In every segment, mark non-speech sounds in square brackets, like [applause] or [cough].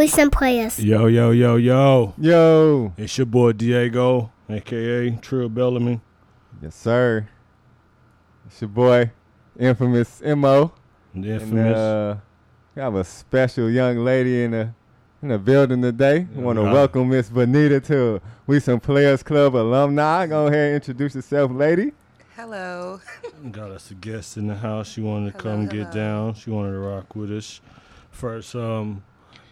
with some players. Yo, yo, yo, yo. Yo. It's your boy Diego, aka Trill Bellamy. Yes, sir. It's your boy, infamous Mo. The And, infamous. uh, we have a special young lady in the in the building today. I want to Yeah. welcome Miss Boniita to We Some Players Club alumni. Go ahead and introduce yourself, lady. Hello. [laughs] Got us a guest in the house. She wanted to Hello, come get down. She wanted to rock with us. First um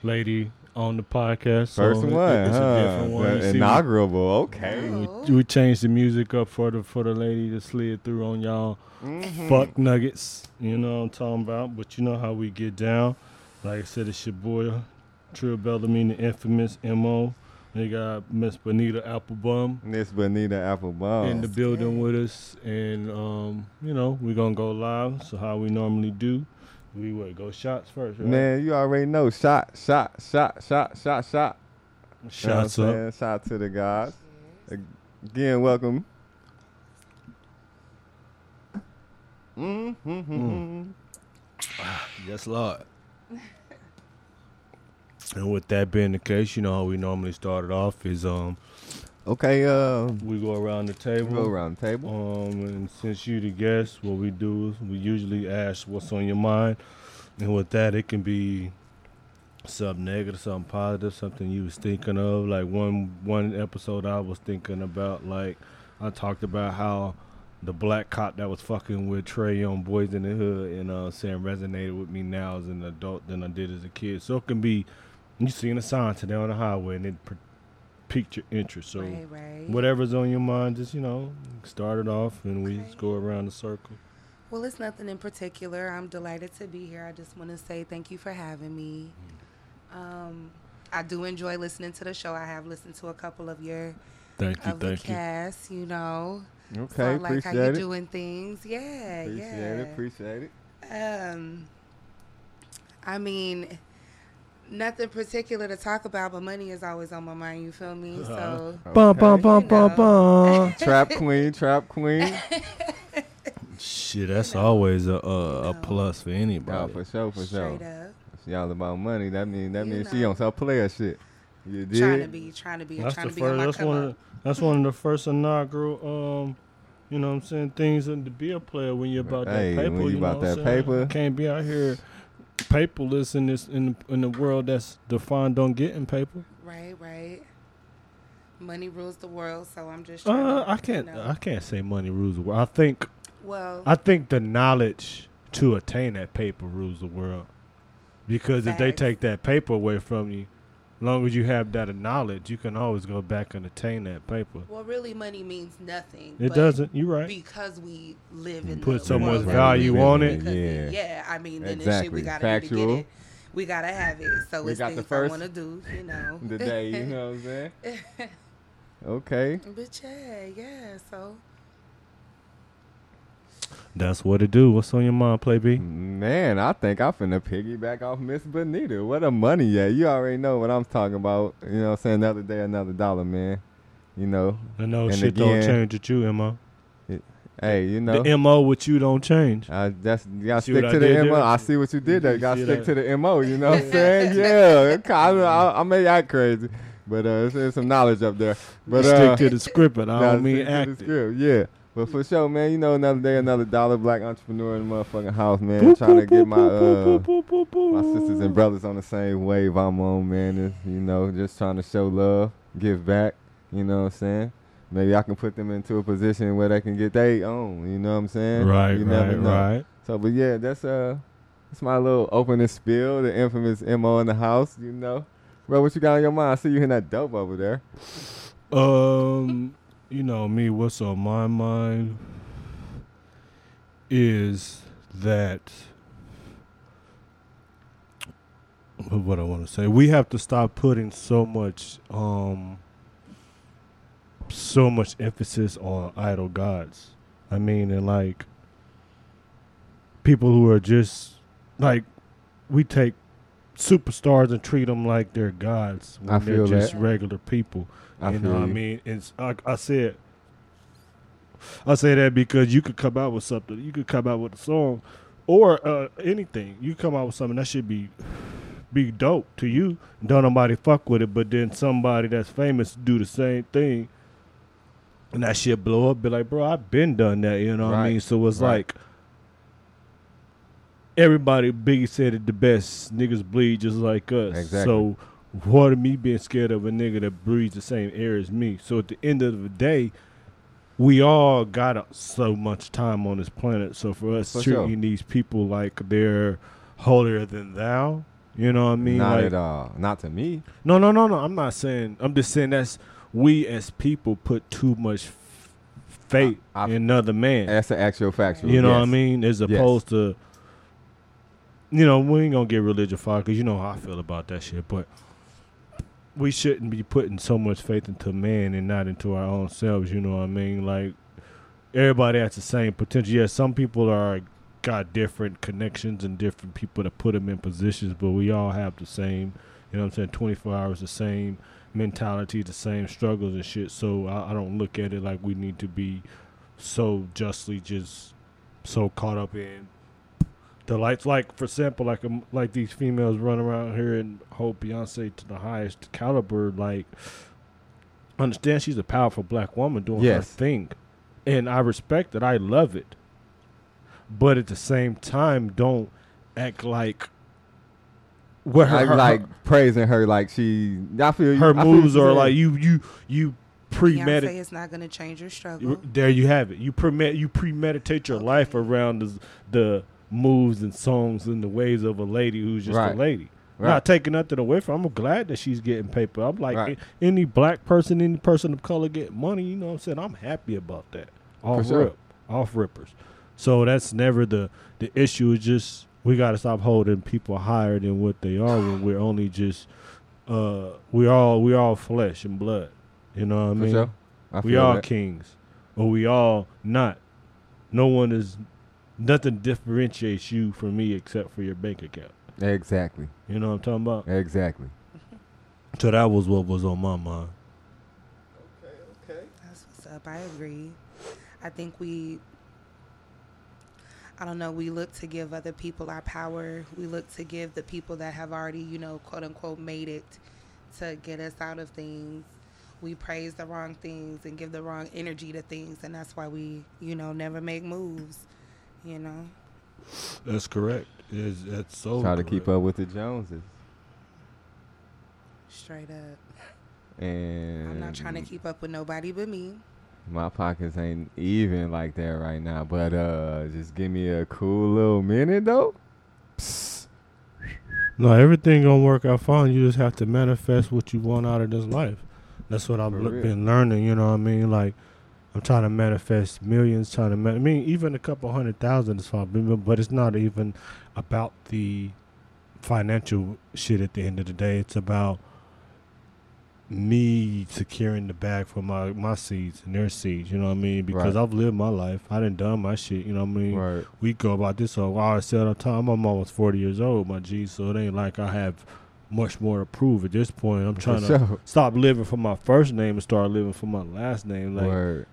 lady on the podcast. so First it- one, it's huh? a different one. The You inaugural. Okay. We, we changed the music up for the for the lady that slid through on y'all Mhm. fuck nuggets. You know what I'm talking about. But you know how we get down. Like I said, it's your boy Trill Bellamy, the infamous Mo. They got Miss Bonita Applebum. Miss Bonita Applebaum. in the building with us, and um, you know we're gonna go live. So how we normally do, we would go shots first, right? Man, you already know. Shot, shot, shot, shot, shot, shot. You know what shots up. saying? Shout to the guys. Again, welcome. Mm-hmm. Mm. yes, Lord. and with that being the case, you know how we normally started off is um Okay, uh, we go around the table. go around the table. Um, and since you the guest, what we do is we usually ask what's on your mind, and with that, it can be something negative, something positive, something you was thinking of. Like one one episode, I was thinking about like I talked about how the black cop that was fucking with Trey on Boyz n the Hood and uh, saying resonated with me now as an adult than I did as a kid. So it can be you seeing a sign today on the highway and it piqued your interest. So right, right. whatever's on your mind, just you know, start it off, and we just go around the circle. Well, it's nothing in particular. I'm delighted to be here. I just want to say thank you for having me. Um, I do enjoy listening to the show. I have listened to a couple of your Thank you, of thank you. cast. You know, so Okay, I like how appreciate you're it. doing things. Yeah, Appreciate yeah. it. Appreciate it. Um, I mean, nothing particular to talk about, but money is always on my mind. You feel me? So Bum bum Okay. bum You bum know. bum. [laughs] Trap queen, trap queen. Shit, that's always a a, a know. plus for Yeah, anybody. for sure, for sure. straight up, She all about money. That mean that means she know. on some player shit. You did. trying to be, trying to be, That's trying the to be on first. my That's one. Of the, that's one of the first inaugural. Um, you know what I'm saying things and to be a player when you're about Hey, that paper. when you you know about what I'm that saying? paper. can't be out here paperless in this in the, in the world that's defined on getting paper. Right, right. Money rules the world, so I'm just. Uh, to, I can't. You know. I can't say money rules the world. I think. well, I think the knowledge to attain that paper rules the world. Because if they take that paper away from you, long as you have that knowledge, you can always go back and attain that paper. well, really, money means nothing. It doesn't. You're right. because we live in Put the so world much value we on it. because Yeah. yeah. I mean, then this shit Exactly. we gotta do to Factual. get it. We gotta have it. So We it's got the things first- I want to do, you know. [laughs] The day, you know what I'm saying? [laughs] Okay. But yeah, yeah. So That's what it do. What's on your mind, Play B? Man, I think I'm finna piggyback off Miss Boniita. What a money at. You already know what I'm talking about. You know what I'm saying? Another day, another dollar, man. You know. I know And shit don't again- change with you, Mo. Hey, you know. The Mo with you don't change. I that's you gotta See stick to the MO. there? I see what you did there. You You gotta stick that? to the MO, you know what I'm [laughs] saying? Yeah. I, I, I may act crazy. But uh there's- there's some knowledge up there. But uh Stick to the script, but I [laughs] don't mean stick to the acting. script, Yeah. But for sure, man, you know, another day, another dollar, black entrepreneur in the motherfucking house, man. Boop, trying to get my boop, uh boop, boop, boop, my boop. sisters and brothers on the same wave I'm on, man. It's, you know, just trying to show love, give back. You know what I'm saying? Maybe I can put them into a position where they can get their own. You know what I'm saying? Right, you right, know. right. So, but yeah, that's uh, that's my little opening spill. The infamous mo in the house. You know, bro, what you got on your mind? I see you in that dope over there. Um, you know me. What's on my mind is that what I want to say. We have to stop putting so much, um, so much emphasis on idol gods. I mean, and like people who are just like we take superstars and treat them like they're gods when I they're just that. regular people. I you know what I mean? It's I, I said I say that because you could come out with something. You could come out with a song or uh, anything. You come out with something that should be be dope to you. Don't nobody fuck with it, but then somebody that's famous do the same thing, and that shit blow up. Be like, bro, I've been done that. You know what I mean? So it's Right. like everybody. Biggie said it the best. Niggas bleed just like us. Exactly. So what of me being scared of a nigga that breathes the same air as me? So at the end of the day. We all got so much time on this planet, so for us For treating sure. these people like they're holier than thou, you know what I mean? Not like, at all. Not to me. no, no, no, no. I'm not saying. I'm just saying that's we as people put too much faith I- I- in another man. That's the actual factual. you know what I mean? As opposed to, you know, we ain't gonna get religion far because you know how I feel about that shit. But we shouldn't be putting so much faith into man and not into our own selves. You know what I mean? Like everybody has the same potential. Yes, some people are got different connections and different people that put them in positions, but we all have the same. You know what I'm saying? 24 hours, the same mentality, the same struggles and shit. So I, I don't look at it like we need to be so justly just so caught up in the lights. Like for example, like um, like these females run around here and hold Beyonce to the highest caliber. Like, understand she's a powerful black woman doing Yes. her thing, and I respect it. I love it, but at the same time, don't act like what her, I her, like her, praising her like she. I feel her I moves what are like saying. you you you Beyonce premeditate. is not going to change your struggle. You- There you have it. You premed you premeditate your Okay. life around the, the moves and songs and the ways of a lady who's just Right. a lady. Right. Not taking nothing away from. I'm glad that she's getting paper. I'm like Right. any black person, any person of color getting money. You know what I'm saying? I'm happy about that. Off sure. rip, off rippers. So that's never the the issue. Is just we got to stop holding people higher than what they are when we're only just uh we all we all flesh and blood. You know what I mean? sure. I we all that. kings, or we all not. No one is. Nothing differentiates you from me except for your bank account. Exactly. You know what I'm talking about? Exactly. So that was what was on my mind. Okay, okay. That's what's up. I agree. I think we, I don't know, we look to give other people our power. We look to give the people that have already, you know, quote unquote, made it to get us out of things. We praise the wrong things and give the wrong energy to things. And that's why we, you know, never make moves, you know? That's correct. Is that's so. Try to keep up with the Joneses. Straight up. And I'm not trying to keep up with nobody but me. my pockets ain't even like that right now. But uh just give me a cool little minute though. Psst. No, everything gonna work out fine. You just have to manifest what you want out of this life. That's what I've l- been learning. You know what I mean? Like I'm trying to manifest millions. Trying to, ma- I mean, even a couple hundred thousand is fine, but- it's not even about the financial shit. At the end of the day, it's about me securing the bag for my my seeds and their seeds. You know what I mean? Because Right. I've lived my life. I done done my shit. You know what I mean? Right. we go about this. Always say all the time, I'm almost 40 years old, my G. So it ain't like I have much more to prove at this point. I'm trying to stop living for my first name and start living for my last name. Like Word.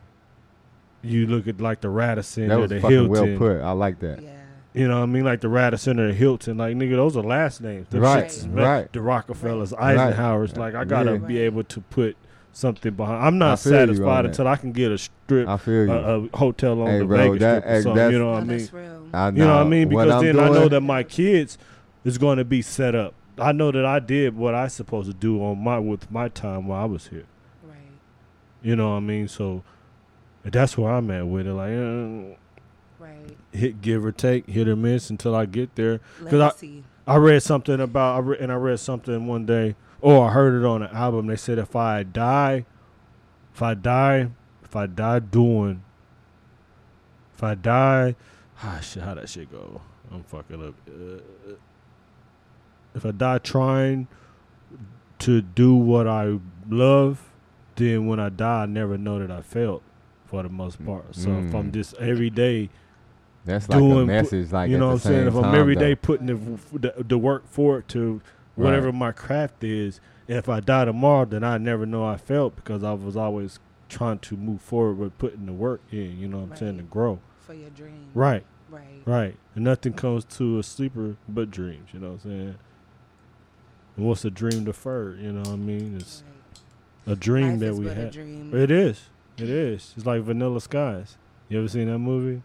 You look at like the Radisson That or was the fucking Hilton. well put. I like that. Yeah. You know what I mean? Like the Radisson or the Hilton. Like nigga, those are last names. Them Right, shits right. The Rockefellers, Right. Eisenhower's. Like I gotta Yeah. be able to put something behind. I'm not feel you satisfied that. until I can get a strip, I feel you. a, a hotel on Hey, the bro, Vegas that- strip or hey, something. that's- You know what I oh, mean? that's real. I You know what I mean? Because I'm then I know that my kids is going to be set up. I know that I did what I supposed to do on my with my time while I was here. Right. You know what I mean? So that's where I'm at with it. Like uh, Right. hit, give or take, hit or miss until I get there. 'Cause I-. I read something about, I re- and I read something one day, or I heard it on an album. They said if I die, if I die, if I die doing, if I die, ah shit, how that shit go? I'm fucking up. Uh, if I die trying to do what I love, then when I die, I never know that I failed for the most part. So if I'm Mm. just every day That's like a doing- message. Like you know what I'm saying? If I'm every day though. putting the, the the work forward to whatever my craft is, if I die tomorrow, then I never know I failed because I was always trying to move forward with putting the work in. You know what I'm saying to grow. For your dream. Right, Right. right. And nothing comes to a sleeper but dreams. You know what I'm saying? And what's a dream deferred? You know what I mean? It's a dream Life that is we but a had. dream. It is. It is. It's like Vanilla Skies. You ever seen that movie?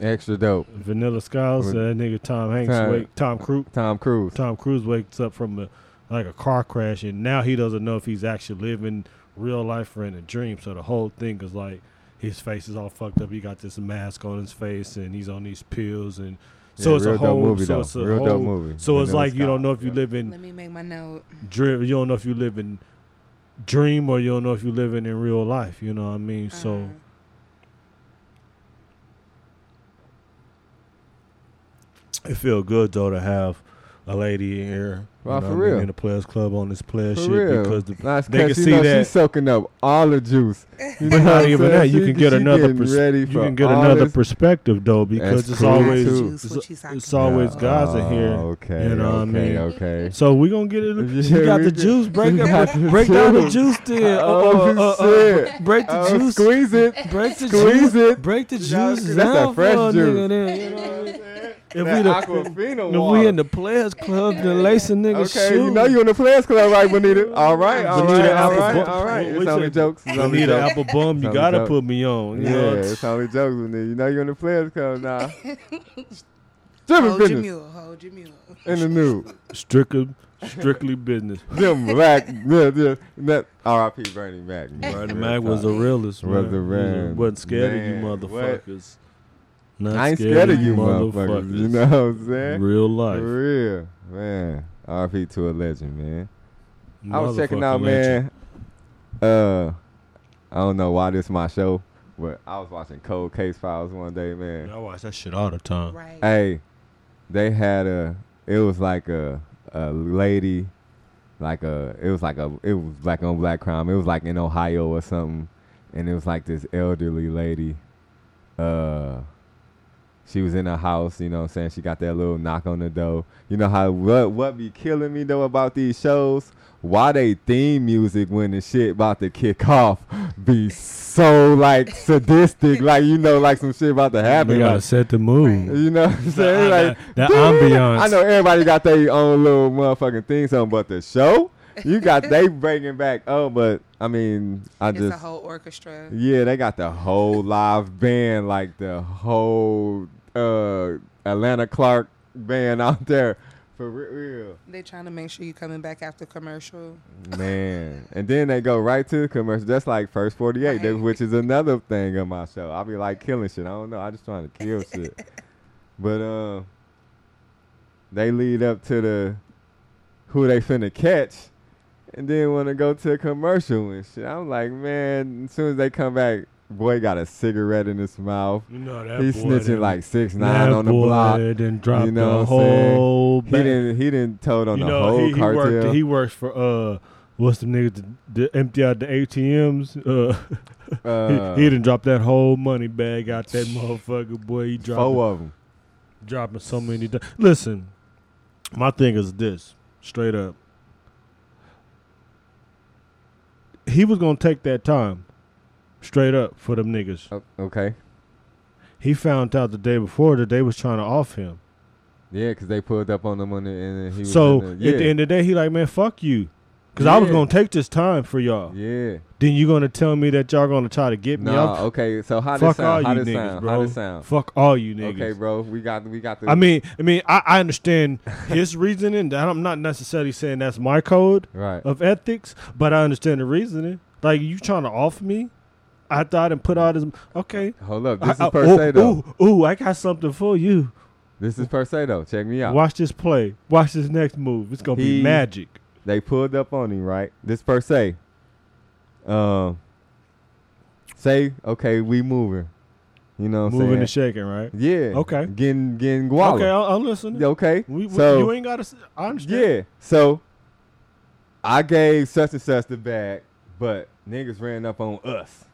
No. Extra dope. Vanilla Skies. With- uh, that nigga Tom Hanks Tom- wake Tom Cruise. Tom Cruise. Tom Cruise wakes up from a like a car crash, and now he doesn't know if he's actually living real life or in a dream. So the whole thing is like his face is all fucked up. He got this mask on his face, and he's on these pills, and so Yeah, it's real a whole movie so though. it's a real whole, dope movie. So it's Vanilla like you don't know if you Sky. live in Let me make my note. dream. You don't know if you live in dream or you don't know if you're living in real life. You know what I mean? So. Uh, It feel good though to have a lady in here. Wow, you know for what I mean, real. in the Players Club on this player For shit real. because the, Nice they can see know, that- she's soaking up all the juice. [laughs] You But not even that. You can get another pers- you can get another perspective though because it's always it's, What she's it's always about. guys in here. Oh, Okay. you know what I okay, mean? Okay. So we gonna get it. You got the juice. Break We up. break down the juice. juice then. Oh, Uh, uh, uh, shit. break the juice. Squeeze it. Break the Squeeze juice. it. Break the juice that's down that for fresh juice. Nigga then, you know what I'm saying? If That we the, Aquafina if water. we in the Players Club, then lace a nigga Okay, shoe. you know you in the Players Club, right, Boniita? All right, all Boniita right, all Apple right, Bu- all right. What It's we only say? jokes. It's I only need an jokes. apple bum. You gotta dope. put me on. You Yeah, know? it's only jokes, Boniita. You know you're in the Players Club now. Different [laughs] Hold your business mule. Hold your mule. in the new. strictly, strictly business. [laughs] Them black, yeah, yeah. That R.I.P. Bernie Mac. man. Bernie Real Mac was talk. the realest. Was man. the He. Wasn't scared Man, of you what? Motherfuckers. Not I ain't scared of you, motherfuckers. You know what I'm saying? Real life. For real, man. R.I.P. to a legend, man. I was checking out, legend. man. Uh, I don't know why this is my show, but I was watching Cold Case Files one day, man. I watch that shit all the time. Right. Hey, they had a. It was like a a lady, like a. It was like a. It was black on black crime. It was like in Ohio or something, and it was like this elderly lady. Uh, she was in a house. You know, what I'm saying she got that little knock on the door. You know how what what be killing me though about these shows? Why they theme music when the shit about to kick off be so like [laughs] sadistic, like you know, like some shit about to happen. We gotta like, set the mood. you know what I'm saying? that- Like that dude, [laughs] ambiance. I know everybody got their own little motherfucking thing, something, but the show, you got they [laughs] bringing back. Oh, but I mean, I it's just a whole orchestra. yeah, they got the whole live band, like the whole uh Atlanta Clark band [laughs] out there for real, They trying to make sure you coming back after commercial. man. And then they go right to the commercial. That's like first forty eight, Right. which is another thing on my show. I'll be like killing shit. I don't know. I just trying to kill [laughs] shit. But uh, they lead up to the who they finna catch, and then want to go to a commercial and shit. I'm like, man. As soon as they come back, boy got a cigarette in his mouth. You know that He's boy snitching done- like six nine on the block. Then dropped You know the whole. He didn't. He didn't told on you the know, whole he, he cartel. worked. He works for uh, what's the that, that empty out the ATMs? Uh, [laughs] uh, he, he didn't drop that whole money bag out that motherfucker. Boy, he dropped four of them. dropping so many. Do- Listen, my thing is this, straight up. He was gonna take that time, straight up for them niggas. Oh, okay. He found out the day before that they was trying to off him. Yeah, because they pulled up on him on the, and he was So the, yeah, at the end of the day, he like, man, fuck you, because I was gonna take this time for y'all. yeah. Then you gonna tell me that y'all gonna try to get me No, out? okay. So how this all sound? How you this niggas, sound? bro. How this sound? Fuck all you niggas. Okay, bro. We got we got the. I mean, I mean, I, I understand his reasoning. That I'm not necessarily saying that's my code. right. of ethics, but I understand the reasoning. Like you trying to off me? I thought and put out his okay. Hold up. This I- is per ooh, se though. Ooh, ooh, I got something for you. This is per se though. Check me out. Watch this play. Watch this next move. It's gonna He- be magic. They pulled up on him, right? This per se. Um. say okay, we moving. You know what I'm Moving saying? and shaking, right? yeah. Okay. Getting getting guala. Okay, I'll, I'll listen. Okay. We, we, so you ain't got to. I understand. yeah. So I gave such and such the bag, but niggas ran up on us.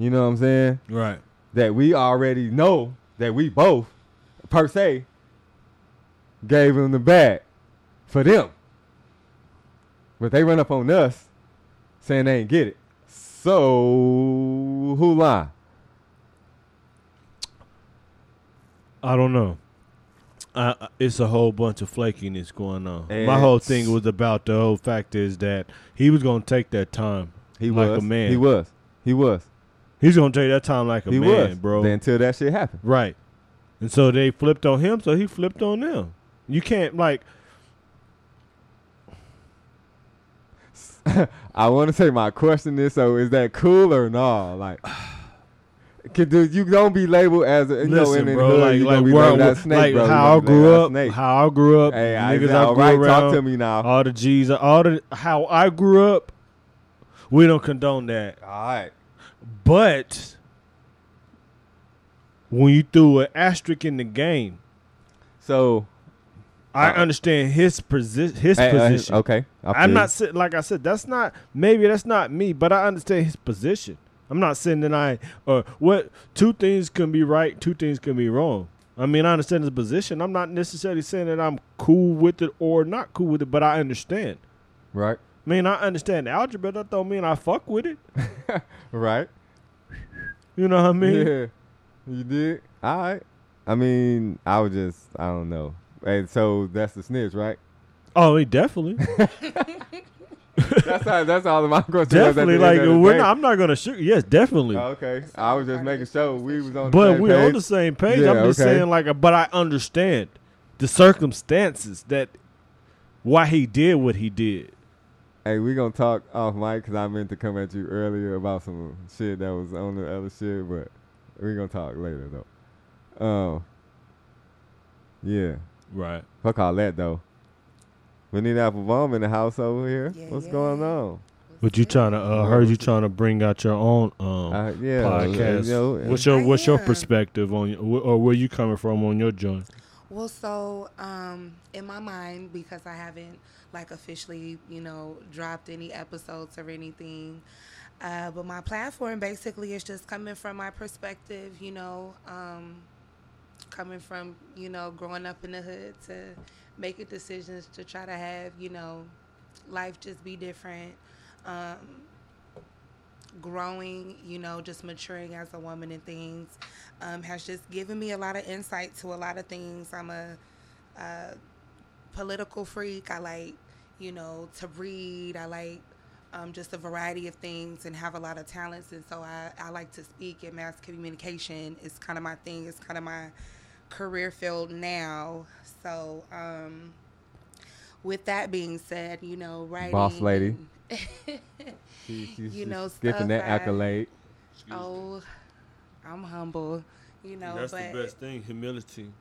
You know what I'm saying? Right. That we already know that we both, per se, gave them the bag for them. But they run up on us saying they ain't get it. So who lie? I don't know. I, it's a whole bunch of flakiness going on. My whole thing was about the whole fact is that he was gonna take that time. He Like a man. He was. He was. He's gonna take that time like a he man, was, bro. Until that shit happened. Right. And so they flipped on him, so he flipped on them. You can't like [laughs] I want to say my question is: So is that cool or no? Like, can do you don't be labeled as a you know listen, in the bro, hood, like you like gonna be where, labeled as snake, like bro. How I grew up, snake. how I grew up, Hey, I, niggas I all grew right, around, talk to me now. all the G's, all the how I grew up. We don't condone that, all right. But when you threw an asterisk in the game, So I Uh, understand his posi- his hey, uh, position. okay, I I'm not like I said that's not maybe that's not me, but I understand his position. I'm not saying that I or what two things can be right, two things can be wrong. I mean, I understand his position. I'm not necessarily saying that I'm cool with it or not cool with it, but I understand. right, I mean, I understand algebra. That don't mean I fuck with it. [laughs] right. You know what I mean? yeah, you did. All right. I mean, I was just I don't know. And so that's the snitch, right? Oh, he definitely, [laughs] that's all, that's all of my questions. definitely. Like we're not. I'm not gonna shoot. Yes, definitely. Oh, okay, I was just making sure we was on. the But we're on the same page. Yeah, I'm just okay. saying, like, but I understand the circumstances that why he did what he did. Hey, we gonna talk off mic because I meant to come at you earlier about some shit that was on the other shit, but we gonna talk later though. Um, yeah, Right. fuck all that though. We need Applebaum in the house over here. Yeah, What's yeah. going on? But you trying to? Uh, heard you trying to bring out your own um Uh, yeah, podcast. you know, what's your What's your perspective on your, or where you coming from on your joint? Well, so um, in my mind, because I haven't like officially, you know, dropped any episodes or anything, uh, but my platform basically is just coming from my perspective, you know, um, coming from you know growing up in the hood to making decisions to try to have you know life just be different. Um, growing, you know, just maturing as a woman and things um, has just given me a lot of insight to a lot of things. I'm a, uh political freak. I like, you know, to read. I like um, just a variety of things and have a lot of talents. And so I, I like to speak in mass communication. It's kind of my thing. It's kind of my career field now. So, um, with that being said, you know, writing. Boss lady. and- [laughs] She, she's you know, skipping that I- accolade. Oh, I'm humble, you know. That's but the best thing. Humility.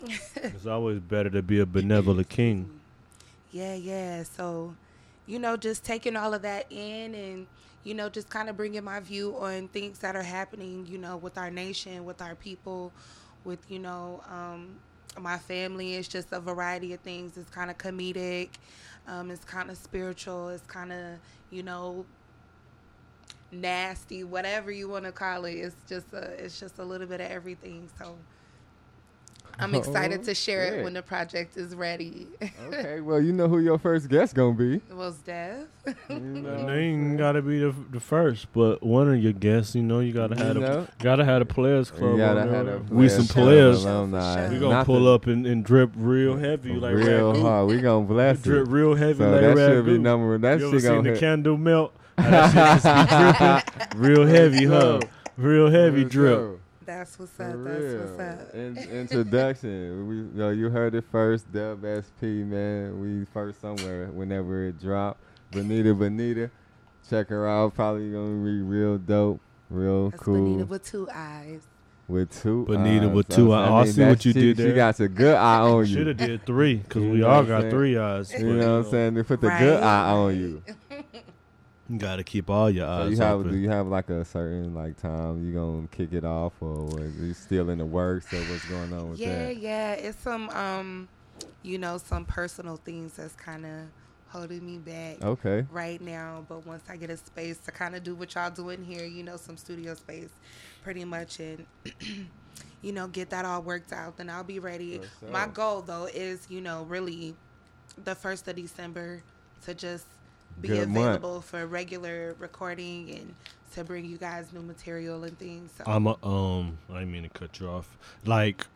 [laughs] it's always better to be a benevolent king. Yeah, yeah. So, you know, just taking all of that in and, you know, just kind of bringing my view on things that are happening, you know, with our nation, with our people, with, you know, um, my family. It's just a variety of things. It's kind of comedic, um, it's kind of spiritual, it's kind of, you know, nasty, whatever you want to call it. It's just a, it's just a little bit of everything. So I'm [laughs] oh, excited Oh, to share shit. it when the project is ready. Okay, well, you know who your first guest gonna be. [laughs] was Dev. You [laughs] know they ain't gotta be the, the first, but one of your guests, you know, you gotta You have a, gotta have a players club. You gotta on have there. a we some Players players. Club alumni. We gonna Not pull up and, and drip real heavy like real ragu. hard. We gonna bless Drip it. real heavy So like that should be number. That you ever shit seen gonna the hit. candle melt? How that shit just be dripping real heavy, huh? Real heavy For drip. Sure. That's what's For up. That's real. what's up. In, [laughs] introduction. We, you, know, you heard it first. Dub SP, man. We first somewhere whenever it dropped. Boniita, Boniita. Check her out. Probably gonna be real dope. Real That's cool. Boniita with two eyes. with two. Boniita eyes. with two I- eyes. I oh, I see what you she, did She there. got a good eye on you. Should have did three because we all got saying? three eyes. You know what I'm saying? They put the Right, good eye on you. [laughs] You gotta keep all your eyes. So you have open. do you have like a certain like time you gonna kick it off or what, you still in the works or what's going on with Yeah, that? yeah. It's some um, you know, some personal things that's kind of holding me back Okay. right now. But once I get a space to kind of do what y'all doing here, you know, some studio space, pretty much, and [clears throat] you know, get that all worked out, then I'll be ready. For My goal though is, you know, really the first of December to just be Good month. available for regular recording and to bring you guys new material and things. So I'm a, um. I mean to cut you off. Like,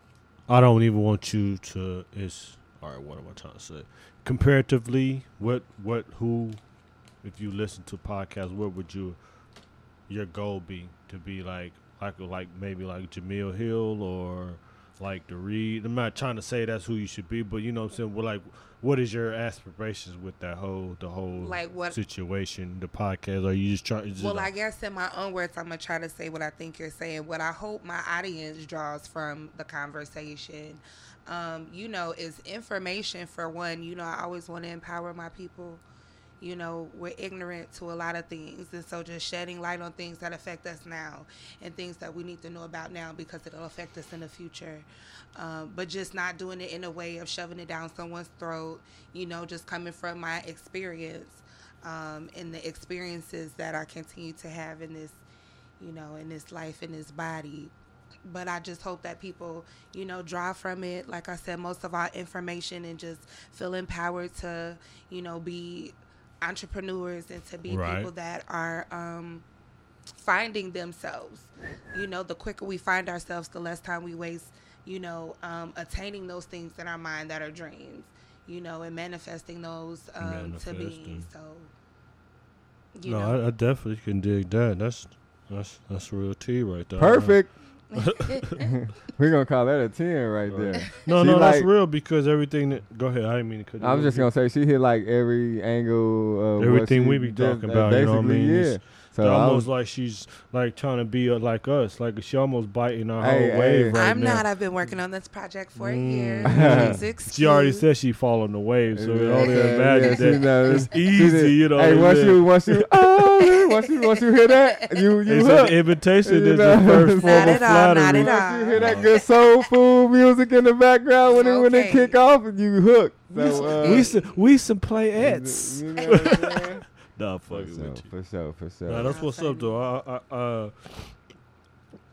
I don't even want you to. It's all right. What am I trying to say? Comparatively, what what who, if you listen to podcasts, what would you your goal be to be like like like maybe like Jemele Hill or like to read. I'm not trying to say that's who you should be, but you know what I'm saying. Well, like, what is your aspirations with that whole the whole Like what? situation, the podcast? Are you just trying? Just Well, I guess in my own words, I'm gonna try to say what I think you're saying. What I hope my audience draws from the conversation, um, you know, is information for one. You know, I always want to empower my people. You know, we're ignorant to a lot of things, and so just shedding light on things that affect us now and things that we need to know about now because it'll affect us in the future. Um, but just not doing it in a way of shoving it down someone's throat. You know, just coming from my experience um, and the experiences that I continue to have in this, you know, in this life, in this body. But I just hope that people, you know, draw from it. Like I said, most of our information and just feel empowered to, you know, be entrepreneurs and to be Right. people that are um, finding themselves. You know, the quicker we find ourselves, the less time we waste, you know, um, attaining those things in our mind that are dreams, you know, and manifesting those um, to be. So, you no, know, I, I definitely can dig that. That's that's that's real tea right there. Perfect. [laughs] We're gonna call that a ten right Right. there. No, She no, that's real because everything. That, go ahead. I didn't mean to cut. you I was just gonna say she hit like every angle of what Everything she we be talking about, you know what I mean? Yeah. It's- So It's I almost like she's like trying to be uh, like us. Like she almost biting our Hey, whole wave hey. right I'm now. not. I've been working on this project for a Mm. year. [laughs] Please She already excuse. said she following the wave, so Yeah, only yeah, imagine yeah, she that knows. it's easy, you know. Hey, what once I'm you once you [laughs] oh once you once you hear that you you it's hooked. an invitation. You Is the know? first Not form of at all, not at all. Once you hear that good soul food music in the background when it when it kick off, and you hook. So, uh, We some we some playettes. You know what I'm For fucking sure, with you. for sure, for sure. Nah, that's what's up though. I, I, uh,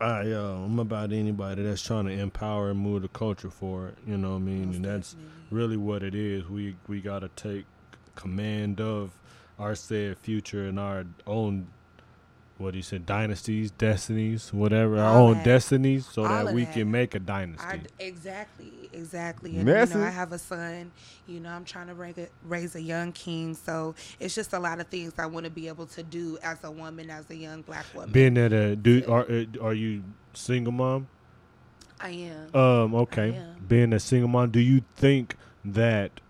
I, uh, I'm about anybody that's trying to empower and move the culture forward. You know what I mean? And that's really what it is. We we gotta take command of our said future and our own what he said dynasties, destinies, whatever our All own that. destinies, so All that we that. can make a dynasty. I, exactly, exactly. And Messy. you know, I have a son. You know, I'm trying to raise a, raise a young king. So it's just a lot of things I want to be able to do as a woman, as a young black woman. Being that uh, do are uh, are you single mom? I am. Um, okay. Am. Being a single mom, do you think that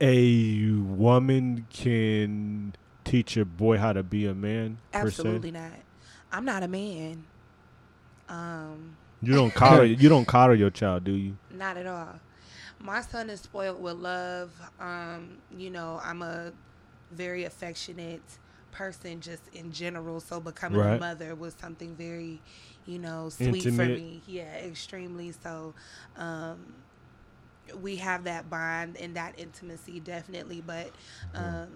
a woman can teach your boy how to be a man? Absolutely not. I'm not a man. Um, You don't coddle. [laughs] you don't coddle your child, do you? Not at all. My son is spoiled with love. Um, you know, I'm a very affectionate person just in general. So becoming a mother was something very, you know, sweet for me. Yeah, extremely so. Um, we have that bond and that intimacy definitely, but um,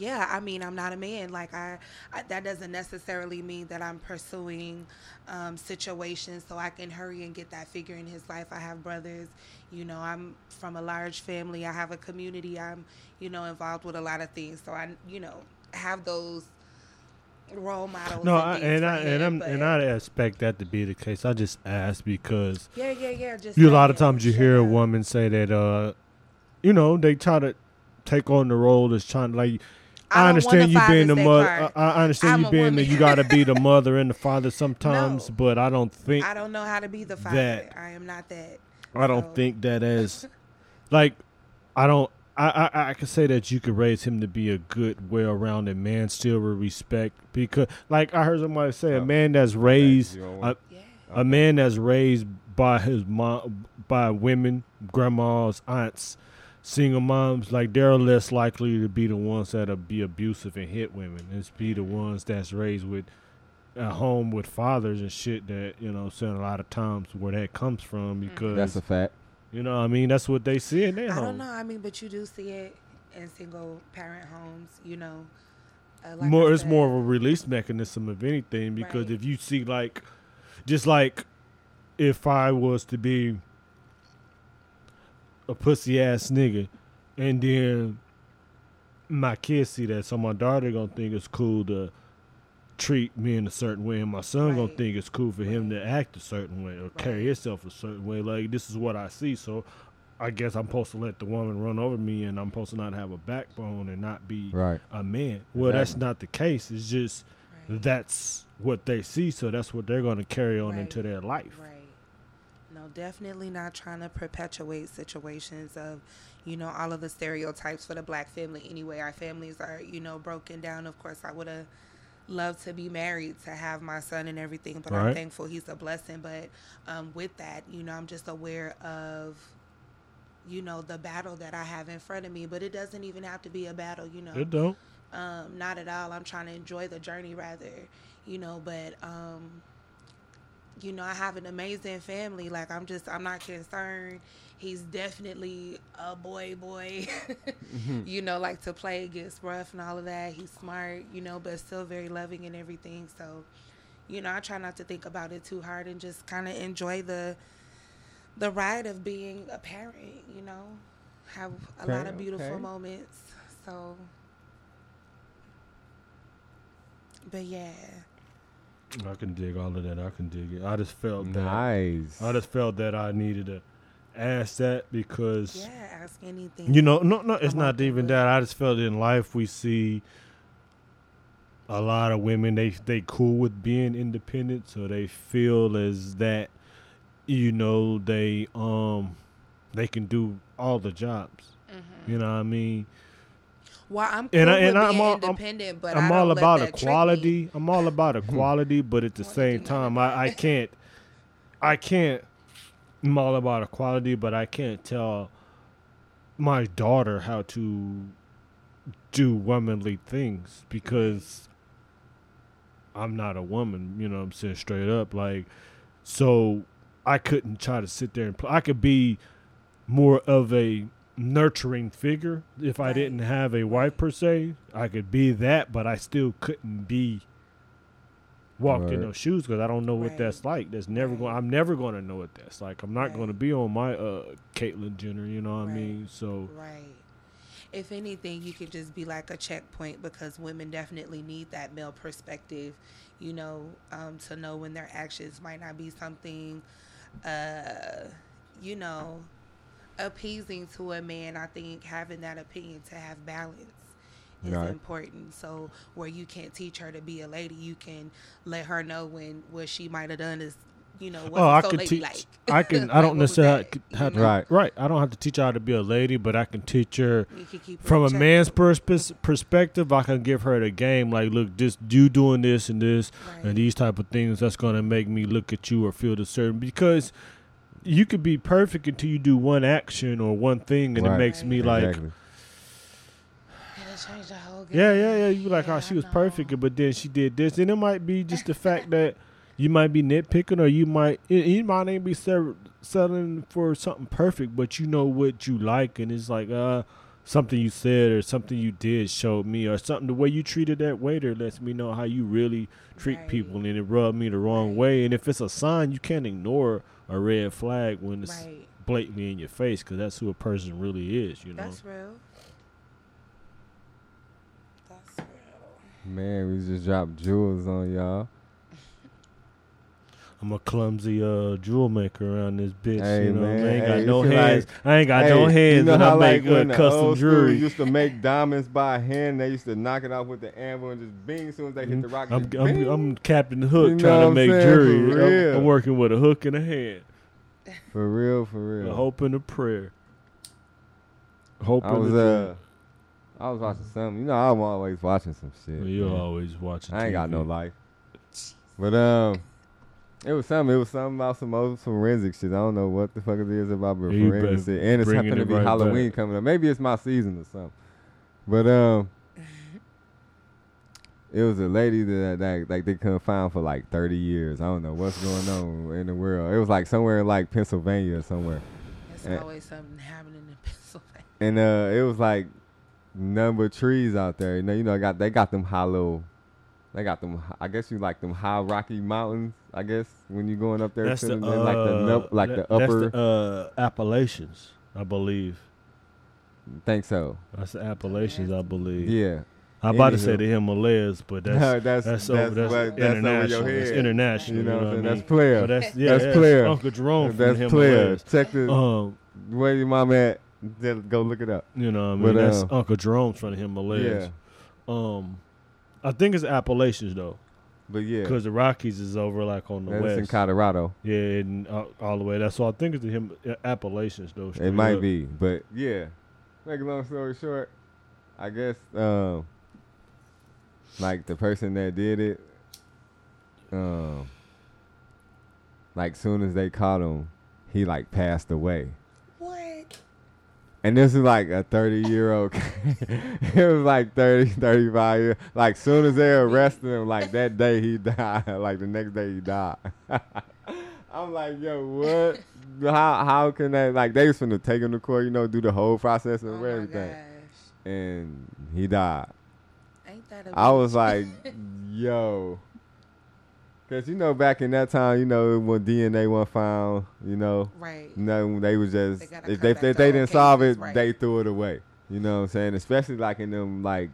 yeah, I mean, I'm not a man. Like I, I that doesn't necessarily mean that I'm pursuing um, situations so I can hurry and get that figure in his life. I have brothers. You know, I'm from a large family. I have a community. I'm, you know, involved with a lot of things. So I, you know, have those role models. No, and, I, and I and I'm and I expect that to be the case. I just ask because Yeah, yeah, yeah. Just you a lot of times you hear a woman say that uh, you know, they try to take on the role as trying like. I, don't understand you being the mother. card. I, I understand I'm you being the woman. you got to be the mother and the father sometimes, No. but I don't think I don't know how to be the father. that- I am not that. I don't So- think that as [laughs] like I don't I, I I could say that you could raise him to be a good, well rounded man still with respect because like I heard somebody say a Oh. man that's raised a, a man that's raised by his mom by women, grandmas, aunts, single moms, like they're less likely to be the ones that'll be abusive and hit women. It's be the ones that's raised with a home with fathers and shit that, you know, saying a lot of times where that comes from because That's a fact. you know, what I mean, that's what they see in their I home. I don't know. I mean, but you do see it in single parent homes. You know, uh, like I more, it's more of a release mechanism of anything because Right. if you see like, just like, if I was to be a pussy ass nigga, and then my kids see that, so my daughter gonna think it's cool to treat me in a certain way, and my son gonna think it's cool for him Right. to act a certain way or carry himself a certain way. Like this is what I see, so I guess I'm supposed to let the woman run over me, and I'm supposed to not have a backbone and not be Right. a man. Well, that's not the case. It's just Right. that's what they see, so that's what they're gonna carry on Right. into their life. Definitely not trying to perpetuate situations of, you know, all of the stereotypes for the black family. Anyway, our families are, you know, broken down. Of course, I would have loved to be married to have my son and everything, but Right. I'm thankful he's a blessing. But um, with that, you know, I'm just aware of, you know, the battle that I have in front of me. But it doesn't even have to be a battle, you know It don't. um, not at all. I'm trying to enjoy the journey rather, you know, but um, you know, I have an amazing family. Like I'm just I'm not concerned. He's definitely a boy boy. [laughs] Mm-hmm. you know, like to play gets rough and all of that. He's smart, you know, but still very loving and everything. So, you know, I try not to think about it too hard and just kind of enjoy the the ride of being a parent, you know. Have a lot of beautiful okay. moments. So but yeah. I can dig all of that. I can dig it. I just felt that. Nice. I just felt that I needed to ask that because Yeah, ask anything. you know, no, no, it's Come not even with. that. I just felt in life we see a lot of women they they cool with being independent, so they feel as that you know they um they can do all the jobs. Mhm. You know what I mean? Well, I'm cool And I- and I'm all- I'm- independent, but I'm I don't all about equality. I'm all about [laughs] equality, but at the same time, I, I can't, I can't. I'm all about equality, but I can't tell my daughter how to do womanly things because I'm not a woman. You know, what I'm saying straight up, like, so I couldn't try to sit there and play. I could be more of a nurturing figure if I didn't have a wife per se. I could be that, but I still couldn't be walked in those shoes because I don't know what Right. that's like. That's never going. I'm never going to know what that's like. I'm not Right. going to be on my uh Caitlyn Jenner. You know what I mean? So Right. If anything, you could just be like a checkpoint because women definitely need that male perspective, you know, um, to know when their actions might not be something, uh, you know, appeasing to a man. I think having that opinion to have balance is Right. important. So where you can't teach her to be a lady, you can let her know when what she might have done is, you know, wasn't oh, I so could ladylike. teach. I can. Like, [laughs] I don't necessarily have, have Right. right. I don't have to teach her how to be a lady, but I can teach her can from a check. man's perspe- perspective, I can give her the game. Like, look, this you doing this and this Right. and these type of things. That's gonna make me look at you or feel the certain because you could be perfect until you do one action or one thing, and it makes me like, Exactly. It'll the whole yeah, game. yeah, yeah. You be like, Yeah, oh, she I was know. perfect, but then she did this, and it might be just the fact that. You might be nitpicking, or you might you- you might ain't be ser- settling for something perfect, but you know what you like, and it's like uh something you said or something you did showed me, or something the way you treated that waiter lets me know how you really treat Right. people, and it rubbed me the wrong Right. way. And if it's a sign, you can't ignore a red flag when it's Right. blatantly in your face, because that's who a person really is. You know, That's real. That's real. Man, we just dropped jewels on y'all. I'm a clumsy uh jewel maker around this bitch. Hey, you know, man, I ain't got hey, no hands. like- I ain't got Hey, no hands, you know and I like make the custom jewelry. used to make diamonds by hand, they used to knock it off with the anvil and just bing as soon as they hit the rock. Mm-hmm. I'm, I'm. I'm Captain Hook You trying to make saying? jewelry. I'm. I'm working with a hook and a hand, for real, for real. a hope and a prayer. Hope I and was uh, I was watching something. You know, I'm always watching some shit. dream. You're man. always watching. I ain't got no life. But um, it was something. It was something about some old forensic shit. I don't know what the fuck it is about but You forensic shit. And it's bringing happened to be right Halloween back. coming up. Maybe it's my season or something. But um, it was a lady that, that like they couldn't find for like 30 years. I don't know what's going on in the world. It was like somewhere in like Pennsylvania or somewhere. There's Eh. always something happening in [laughs] Pennsylvania. And uh, it was like number of trees out there. You know, you know, got they got them hollow. They got them. I guess you like them high rocky mountains. I guess when you're going up there That's to the they're like the uh, like that- the upper. That's the, uh, Appalachians, I believe. think so. That's the Appalachians, I believe. Yeah. I'm about to say the Himalayas, but that's [laughs] that's that's, that's, that's, over, that's, what- that's over international. your That's international. You know, what I'm saying? That's player. But that's yeah, That's that's player. Uncle Jerome from That's the player. Check the Um, where your mom at. Just go look it up. you know, what I mean, But, that's uh, Uncle Jerome from the Himalayas. Yeah, Um, I think it's Appalachians though, but yeah, because the Rockies is over like on the west. that's in. Colorado. yeah, and uh, all the way. That's so I think it's the Him- uh, Appalachians though. It might up. be, but yeah. Make a long story short, I guess um, like the person that did it, um, like soon as they caught him, he like passed away. And this is like a 30 year old. [laughs] it was like 30, 35 years. Like soon as they arrested him, like that day he [laughs] died. like the next day he died. [laughs] I'm like, yo, what? How how can they like they was finna take him to court, you know, do the whole process and Oh everything. And he died. Ain't that a I was like, yo. Cause you know back in that time, you know, when DNA wasn't found, you know, right. no, they was just They if they, if to they didn't solve it, right. they threw it away. You know what I'm saying? Especially like in them like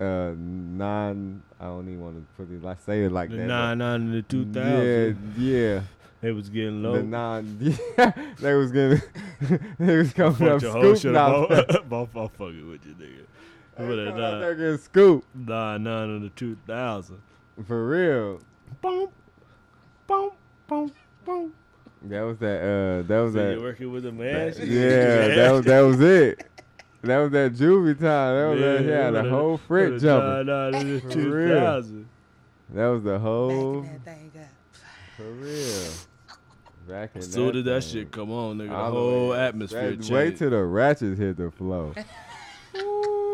uh non I don't even want to put it like say it like The that. nine nine and the two but- Yeah, yeah. They was getting low. The non [laughs] yeah, they was getting [laughs] they was coming up Bunch of hoes scooping should out have there. bought. [laughs] I'm fucking with you, nigga. They But coming uh, getting scooped. nine nine and the two thousand. For real. Boom, boom, boom, boom. That was that uh that was So that you working with a man? [laughs] Yeah, that was that was it. That was that juvie time. That was that, yeah, the whole with frit jumping. Nine nine and the For two That was the whole Backing that thing up. for real. Back in As soon as that thing. shit come on, nigga, the whole way- atmosphere that- changed. Wait till the ratchets hit the flow. [laughs]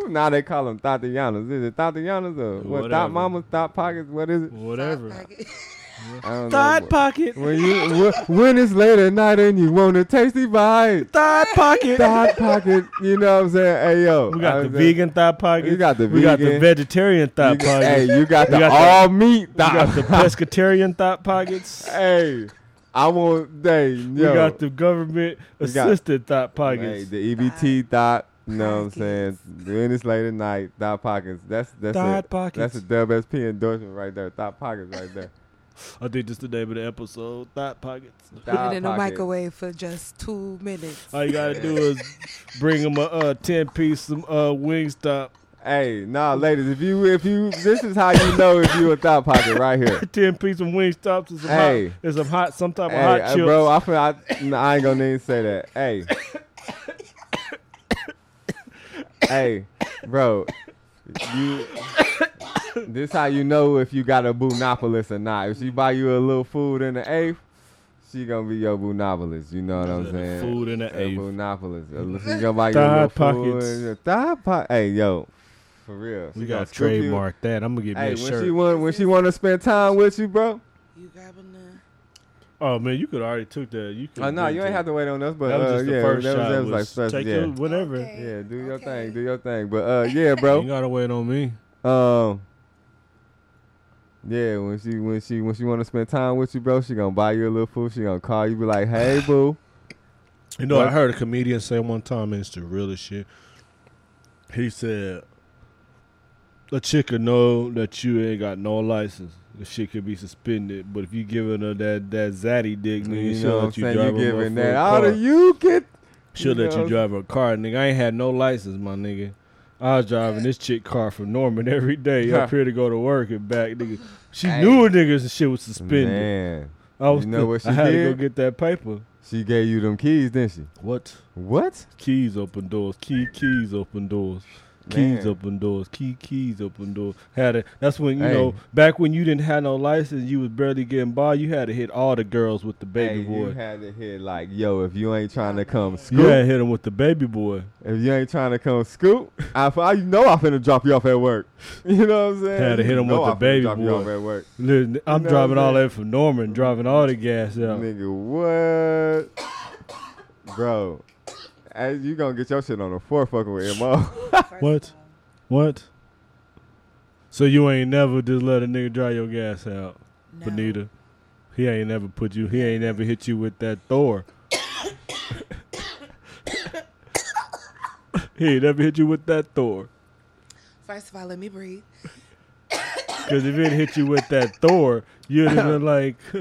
Ooh, now they call them Tatianas. Is it Tatianas or what? Whatever. Thot mamas, thot pockets. What is it? Whatever. Sock pocket. Thot know. pocket. When you when it's late at night and you want a tasty bite, Thot pocket. thot pocket. You know what I'm saying? Hey yo, We got the saying- vegan thot pocket. You got the We got the vegetarian thot You got, pocket. hey, you got the got the- all meat we thought. got the pescatarian thot pockets. hey, I want they. Yo, We got the government We got- assisted thot hey, pockets. the EBT thought. You know what I'm saying? Doing this late at night, thot pockets. That's that's Thot a, pockets. that's a WSP endorsement right there. Thot pockets right there. I think that's the name of the episode. Thot pockets. Put Thot it in the pockets. microwave for just two minutes. All you gotta do is bring them a uh, ten piece some uh, Wingstop. Hey, nah, ladies, if you if you this is how you know if you a thot pocket right here. [laughs] Ten piece of Wingstops and some Hey. hot, and some hot, some type Hey, of hot uh, chips. bro, I, feel, I, nah, I ain't gonna even say that. Hey, hey, bro, you. This how you know if you got a boonopolis or not. If she buy you a little food in the eighth, she gonna be your boonopolis. You know what I'm saying? Food in the A eighth. boonopolis. She gonna buy you a little Thigh food. pockets. Thigh po- Hey, yo, for real. We She got gonna to you. trademark that. I'm gonna give Hey, you a when shirt. she want when she want to spend time with you, bro. You grabbing the oh man, you could already took that. You could. Oh no, you ain't have to wait on us, but That was uh, just the yeah, first that was, that was like was special. take Yeah, your whatever. Okay. yeah, do your Okay. thing, do your thing. But uh, yeah, bro, You gotta wait on me. Um, yeah, when she when she when she want to spend time with you, bro, she gonna buy you a little food. She gonna call you, be like, "Hey, [sighs] boo." You know, What? I heard a comedian say one time, and it's the realest shit. He said, "A chick will know that you ain't got no license. The shit could be suspended, but if you giving her that that zaddy dick, nigga, You know what I'm you saying? drive You giving that car. out of you get. She'll you let know, you drive a car, nigga. I ain't had no license, my nigga. I was driving this chick car from Norman [laughs] every day up [laughs] here to go to work and back, nigga. She knew a niggas and shit was suspended. Man, I was You know what she [laughs] I had to go get that paper. she gave you them keys, didn't she? What? What? Keys open doors. Key keys open doors. Keys Man. open doors. Key keys open doors. Had it. That's when you Hey. know. Back when you didn't have no license, you was barely getting by. You had to hit all the girls with the baby hey, you had to hit like, yo, if you ain't trying to come scoop, You had to hit him with the baby boy. if you ain't trying to come scoop, I, I know I finna drop you off at work. [laughs] You know what I'm saying? Had to hit You him know with the baby drop you boy. off at work. Listen, I'm know driving all that from Norman, driving all the gas out. Nigga, what? Bro, hey, you gonna get your shit on the floor fucking with Mo. first [laughs] What? What? So you ain't never just let a nigga dry your gas out, no. Boniita? He ain't never put you. He ain't never hit you with that Thor. [coughs] he ain't never hit you with that Thor. First of all, let me breathe. Because if it hit you with that Thor, you'd have been like, [laughs]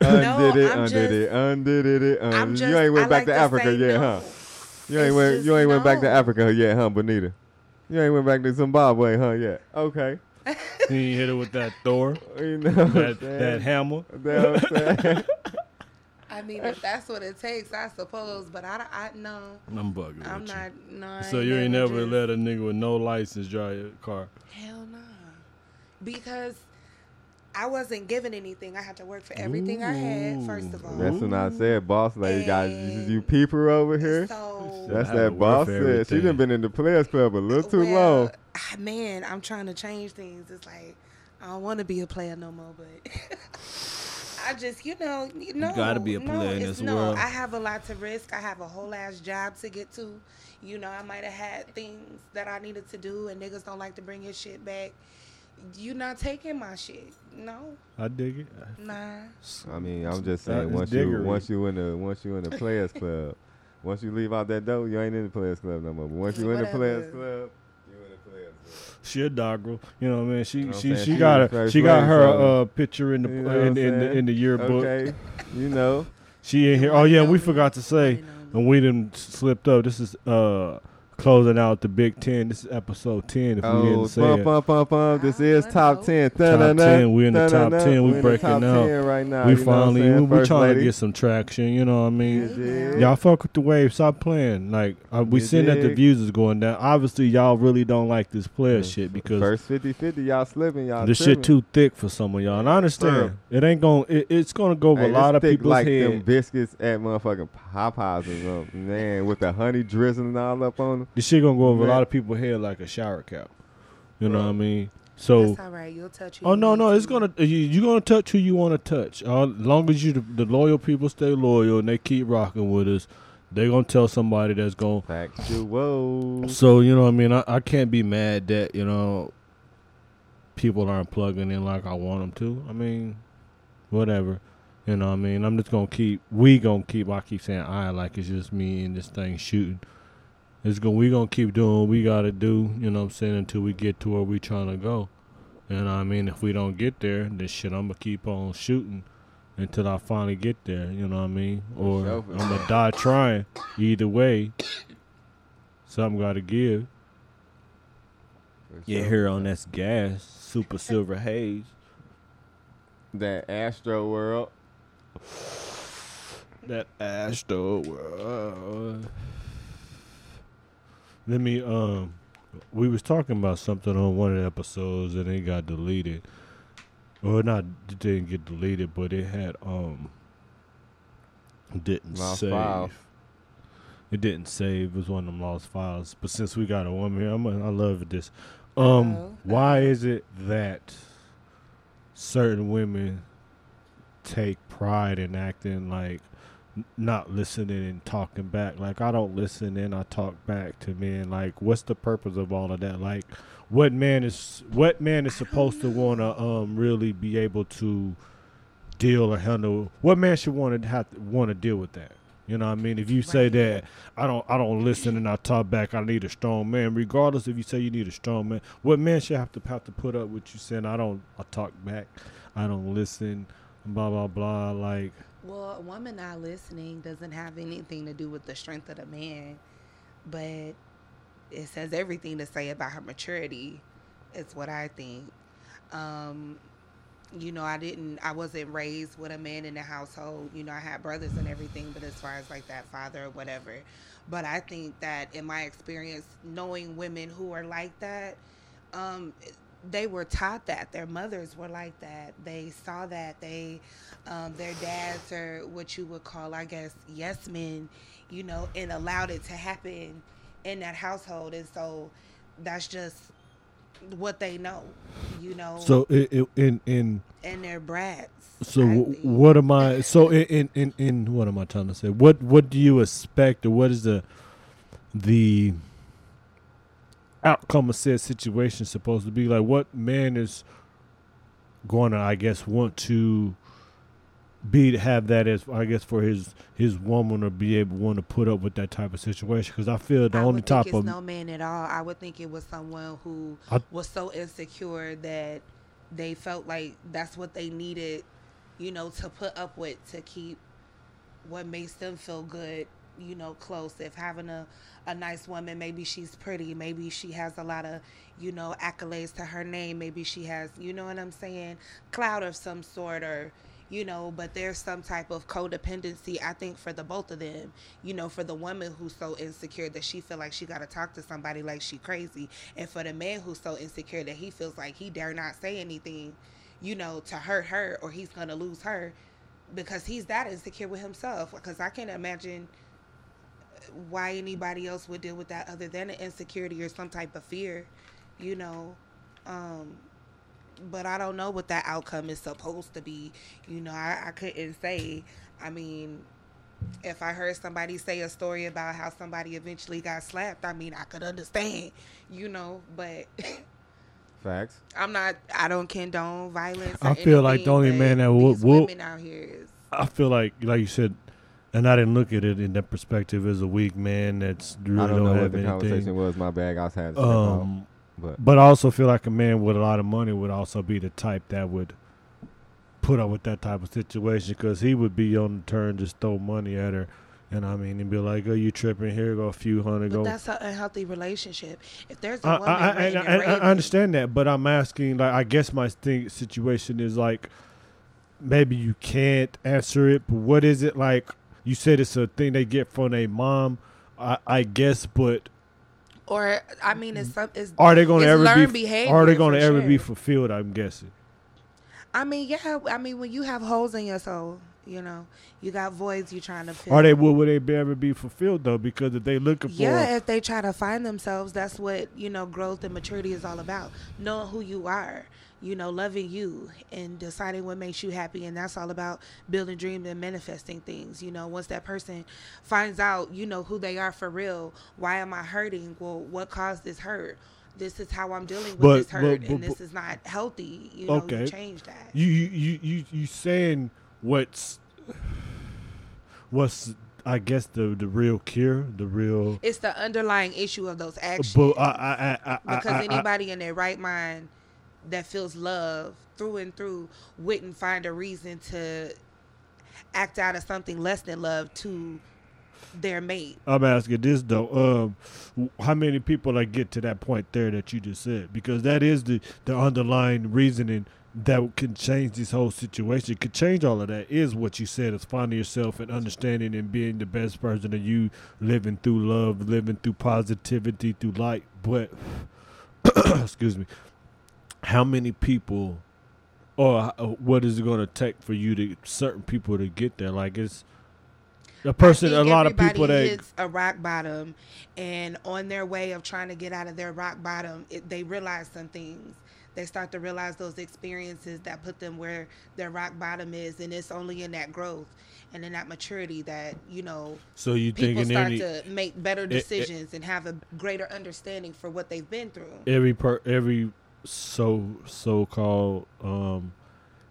undid it, I'm undid it, undid it, it, undid. just, You ain't went I back like to to Africa say yet, no. huh? You ain't went. just You ain't went back to. Africa yet, huh, Boniita? You ain't went back to Zimbabwe, huh? Yet? Okay. [laughs] you ain't hit it with that Thor, [laughs] You know that, that hammer. Know what I'm saying? [laughs] I mean, if that's what it takes, I suppose. But I, I no, I'm bugging I'm with not. No. I you. So you ain't never never just- let a nigga with no license drive your car. Hell nah. Because I wasn't given anything. I had to work for everything I had. First of all. That's when I said, boss lady, Guys, you, And you peeper over here. So That's I that boss said. She everything. done been in the Players Club a little too well, long. ah, Man, I'm trying to change things. It's like I don't want to be a player no more, but [laughs] I just, you know, you know, gotta be a no, player in it's- this no, world. I have a lot to risk. I have a whole ass job to get to. You know, I might have had things that I needed to do, and niggas don't like to bring your shit back. You not taking my shit? No, I dig it. nah. I mean, I'm just saying is once you diggery. once you in the once you in the Players Club, once you leave out that door, you ain't in the Players Club no more. But once you in the Players Whatever. Club, you in the Players Club. She a doggerel. You know what I mean? She know what I'm she saying? she She got was her first she got lady, her so- uh picture in the You know in, I'm in the saying? in the yearbook. Okay, you know. She in here. Oh yeah, we forgot to say, You know me. and we didn't slipped up. This is uh closing out the Big Ten. This is episode ten. If we Oh, didn't say bum, it. bum, bum, bum. This I is top ten. Top Da-da-da, 10. We in the top 10. We in breaking top out. right now. we you know what I'm finally we, we First trying to get some traction. You know what I mean? You dig? Y'all fuck with the wave. Stop playing. Like uh, we You seeing that the views is going down. Obviously, y'all really don't like this player shit because First 50-50, y'all slipping, y'all this shit too thick for some of y'all. And I understand Firm. it ain't going. It, it's gonna go over a lot of thick people's like them biscuits at motherfucking Popeyes or something. Man, with the honey drizzling all up on them. This shit gonna go over a lot of people's head like a shower cap. You know what I mean? So. That's all right. You'll touch. who Oh you no need no! It's to. gonna you you gonna touch who you want to touch. Uh, as long as you the, the loyal people stay loyal and they keep rocking with us, they're gonna tell somebody that's gonna Factual. So you know, what I mean, I, I can't be mad that you know people aren't plugging in like I want them to. I mean, whatever. You know, what I mean, I'm just gonna keep. We gonna keep. I keep saying I like it's just me and this thing shooting. It's going. We gonna keep doing what we gotta do. You know, what I'm saying until we get to where we trying to go. You know, I mean, if we don't get there, then shit, I'm gonna keep on shooting until I finally get there. You know what I mean? Or I'm gonna die trying. Either way, something gotta give. Yeah, here on that's gas, super silver haze. That Astro World. That Astro world. Let me um we was talking about something on one of the episodes and it got deleted. Or not it didn't get deleted, but it had um didn't Lost save. files. It didn't save. It was one of them lost files. But since we got a woman here, I'm I love this. Um, Uh-oh. why is it that certain women take pride in acting like n- not listening and talking back? Like I don't listen and I talk back to men. Like what's the purpose of all of that? Like what man is what man is supposed to want to um really be able to deal or handle? What man should want to have want to deal with that? You know what I mean? If you say Right. that I don't I don't listen and I talk back, I need a strong man. Regardless if you say you need a strong man, what man should have to have to put up with you saying I don't I talk back, I don't listen, blah blah blah. Like Well, a woman not listening doesn't have anything to do with the strength of the man, but it says everything to say about her maturity. It's what I think. Um, you know, I didn't, I wasn't raised with a man in the household. You know, I had brothers and everything, but as far as like that father or whatever. But I think that in my experience, knowing women who are like that, um, they were taught that their mothers were like that. They saw that they, um, their dads are what you would call, I guess, yes men, you know, and allowed it to happen in that household, and so that's just what they know, you know. so it, it, in in and they're brats. so I w- think. what am I? So in in in what am I trying to say? What what do you expect or what is the the outcome of said situation supposed to be? Like what man is going to I guess want to be to have that as I guess for his his woman or be able want to put up with that type of situation because I feel the I only type of no man at all. I would think it was someone who I- was so insecure that they felt like that's what they needed, you know, to put up with to keep what makes them feel good, you know, close. If having a a nice woman, maybe she's pretty, maybe she has a lot of, you know, accolades to her name, maybe she has, you know what I'm saying, clout of some sort or you know, but there's some type of codependency I think for the both of them. You know, for the woman who's so insecure that she feel like she got to talk to somebody like she crazy, and for the man who's so insecure that he feels like he dare not say anything, you know, to hurt her or he's gonna lose her because he's that insecure with himself. Because I can't imagine why anybody else would deal with that other than an insecurity or some type of fear, you know. Um, but I don't know what that outcome is supposed to be. You know, I, I couldn't say. I mean, if I heard somebody say a story about how somebody eventually got slapped, I mean, I could understand, you know, but [laughs] Facts. I'm not, I don't condone violence. or I feel like the only man that would- would- women out here is. I feel like like you said, and I didn't look at it in that perspective as a weak man that's really I don't know have what the anything. conversation was. My bag. I was had to. Um, But but I also feel like a man with a lot of money would also be the type that would put up with that type of situation because he would be on the turn just throw money at her. And I mean, and be like, "Oh, you tripping? Here go a few hundred. But Go." that's an unhealthy relationship. If there's a I, woman I, I, I, I, I understand that, but I'm asking. Like, I guess my thing situation is like, maybe you can't answer it. But what is it like? You said it's a thing they get from a mom. I, I guess, but or I mean, it's some. It's, are they going to ever be? behavior Are they going to ever be fulfilled? I'm guessing. I mean, yeah. I mean, when you have holes in your soul, you know, you got voids you're trying to fill. Are they? Will, will they be ever be fulfilled though? Because if they looking for, Yeah, if they try to find themselves, that's what you know growth and maturity is all about. Knowing who you are, you know, loving you and deciding what makes you happy, and that's all about building dreams and manifesting things. You know, once that person finds out, you know, who they are for real. Why am I hurting? Well, what caused this hurt? This is how I'm dealing with But- this hurt, but- and this is not healthy. You know, Okay. you change that. you you you you, saying what's what's I guess the the real cure, the real. it's the underlying issue of those actions. But I I I I, because anybody in their right mind that feels love through and through wouldn't find a reason to act out of something less than love to their mate. I'm asking this though. Um, how many people like get to that point there that you just said? Because that is the the underlying reasoning that can change this whole situation. Could change all of that. Is what you said is finding yourself and understanding and being the best person of you, living through love, living through positivity, through light. But [coughs] excuse me, how many people? Or uh, what is it going to take for you to certain people to get there? Like it's a person, a lot of people that hits a rock bottom, and on their way of trying to get out of their rock bottom, it, they realize some things. They start to realize those experiences that put them where their rock bottom is, and it's only in that growth and in that maturity that you know So you people start any to make better it- decisions and have a greater understanding for what they've been through. every per every so so called um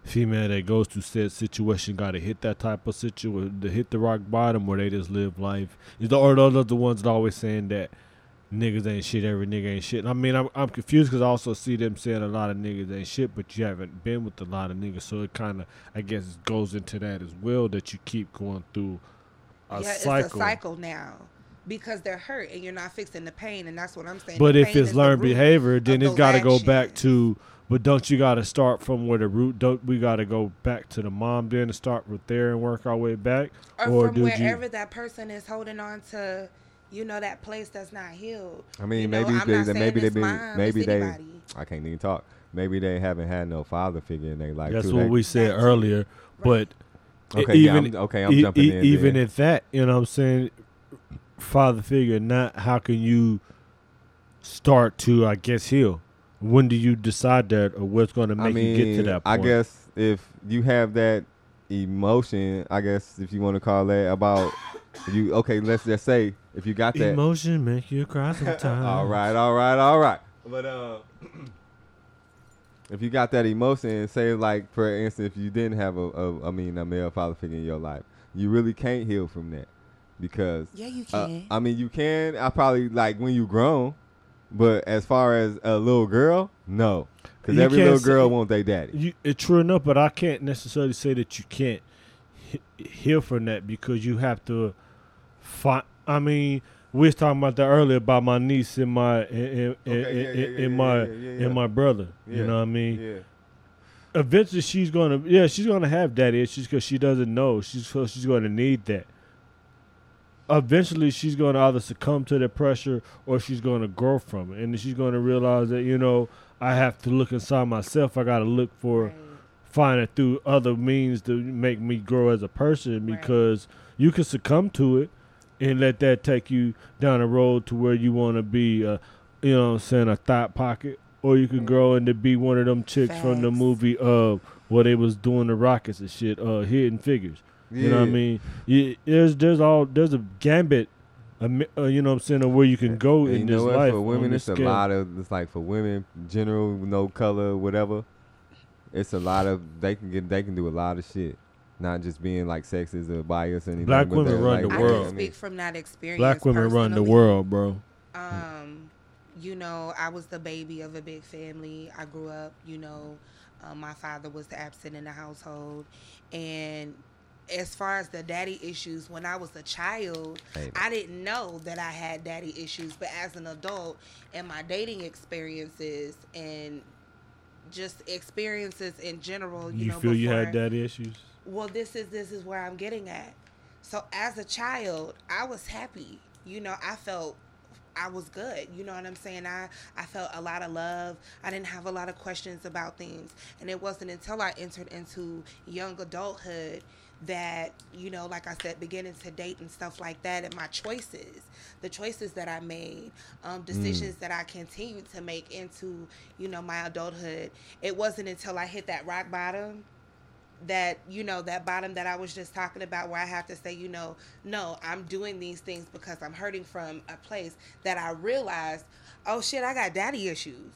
female that goes to said situation got to hit that type of situation to hit the rock bottom where they just live life. Is the or those are the ones that always saying that niggas ain't shit, every nigga ain't shit. I mean, I'm I'm confused because I also see them saying a lot of niggas ain't shit, but you haven't been with a lot of niggas, so it kind of I guess goes into that as well that you keep going through a yeah, cycle. it's a cycle now because they're hurt and you're not fixing the pain, and that's what I'm saying. But The if it's is the learned behavior, then it's got to go back to. But don't you got to start from where the root? Don't we got to go back to the mom then and start with there and work our way back? or, or from did you- wherever that person is holding on to, you know, that place that's not healed. I mean, You know, maybe I'm they, not saying maybe they it's been, maybe they. anybody. I can't even talk. Maybe they haven't had no father figure in their life. That's too. what They- we said That's- earlier. But e- Okay, yeah, I'm, okay, I'm e- jumping e- in. even then. at that, you know, what I'm saying, father figure. Not how can you start to, I guess, heal. When do you decide that, or what's going to make I mean, you get to that point? I guess if you have that emotion, I guess if you want to call that about you. Okay, let's just say if you got that. emotion make you cry [laughs] sometimes. all right, all right, all right. But uh, [clears throat] if you got that emotion, say like for instance, if you didn't have a, a I mean a male father figure in your life, you really can't heal from that because Yeah, you uh, can. I mean you can. I probably like when you grown, but as far as a little girl, no, because every little girl say- want their daddy. You, it's true enough, but I can't necessarily say that you can't he- heal from that because you have to find. I mean, we was talking about that earlier about my niece and my and, and, Okay, and- yeah, yeah, and my and my brother. Yeah, You know what I mean? Yeah. Eventually, she's gonna yeah, she's gonna have daddy issues because she doesn't know. She's so she's gonna need that. Eventually, she's gonna either succumb to the pressure or she's gonna grow from it, and she's gonna realize that you know I have to look inside myself. I gotta look for Right. find it through other means to make me grow as a person Right. because you can succumb to it and let that take you down a road to where you want to be uh, you know what I'm saying a thot pocket or you can grow into be one of them chicks from the movie of what they was doing the rockets and shit uh hidden figures you know what I mean you, there's there's all there's a gambit a uh, you know what I'm saying of where you can go And in you this know what? life For women, this it's a scale. lot of. It's like for women, general, no color, whatever. It's a lot of. They can get. They can do a lot of shit. Not just being like sexist or biased or anything. Black but women run like, the I world. can speak from that experience. black women run the world bro Um, you know, I was the baby of a big family. I grew up, you know, um, my father was the absent in the household. And as far as the daddy issues, when I was a child, Hey. I didn't know that I had daddy issues. But as an adult, and my dating experiences and just experiences in general, you, you, know, feel you had daddy issues? Well this is this is where i'm getting at. So as a child i was happy. You know i felt i was good. You know what i'm saying? I i felt a lot of love. I didn't have a lot of questions about things. And it wasn't until i entered into young adulthood that you know like i said beginning to date and stuff like that and my choices the choices that i made um, decisions that i continued to make into you know my adulthood. It wasn't until i hit that rock bottom that you know that bottom that I was just talking about where I have to say you know no I'm doing these things because I'm hurting from a place that I realized oh shit I got daddy issues.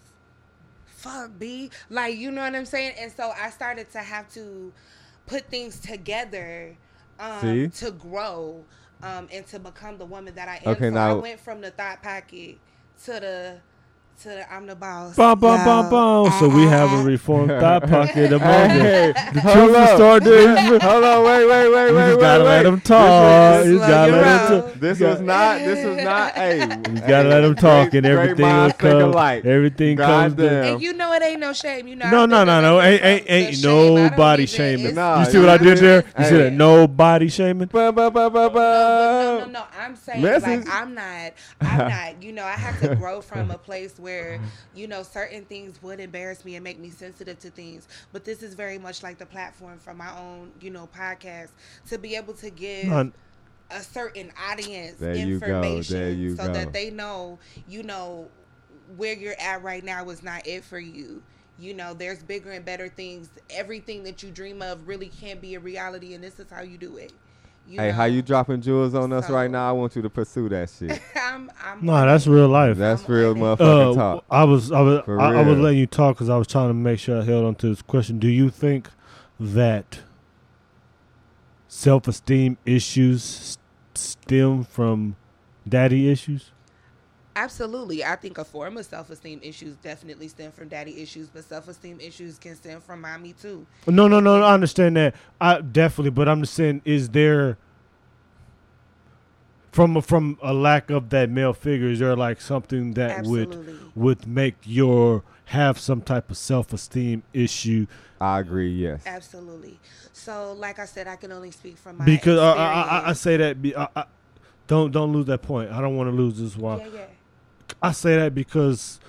Fuck B. Like you know what I'm saying? And so I started to have to put things together um, to grow um, and to become the woman that I am. Okay, so I went from the thot pocket to the to the I'm the boss Bum, bum, bum, Yo, bum. So we have a reformed [laughs] thot pocket among Hey, them. The hold truth up. is started. [laughs] Hold on, wait, wait, wait, You wait, just wait, gotta wait. let them This talk. was- You just gotta your let them roll. talk. This You was got- not. This was not. [laughs] Hey, You gotta let them talk, and everything will minds think come. alike. Everything comes. Goddamn. To, And you know it ain't no shame. You know. no, I've no, been no, no. Ain't ain't, the ain't shame. I don't nobody even- shaming. it's- Nah, you see what I did there? You see Hey. that? Nobody shaming. Ba, ba, ba, ba, No, no, no, no. I'm saying Message. like I'm not. I'm not. You know, I have to grow from a place where you know certain things would embarrass me and make me sensitive to things. But this is very much like the platform for my own, you know, podcast to be able to give. No, a certain audience There information so go. that they know you know where you're at right now is not it for you you know there's bigger and better things everything that you dream of really can't be a reality and this is how you do it you Hey, know? how you dropping jewels on us right now? I want you to pursue that [laughs] shit. I'm, I'm no, that's real life. That's I'm real motherfucking Uh, talk. I was I was For I, I was letting you talk because I was trying to make sure I held on to this question. Do you think that self esteem issues s- stem from daddy issues? Absolutely i think a form of self-esteem issues definitely stem from daddy issues but self-esteem issues can stem from mommy too No, no, no. I understand that. I definitely, but I'm just saying, is there from a, from a lack of that male figure? Is there like something that would absolutely would make your have some type of self esteem issue? I agree. Yes. absolutely so like i said i can only speak from my Because uh, I, I, I, I say that. Be, I, I, don't don't lose that point. I don't want to lose this one. yeah yeah I say that because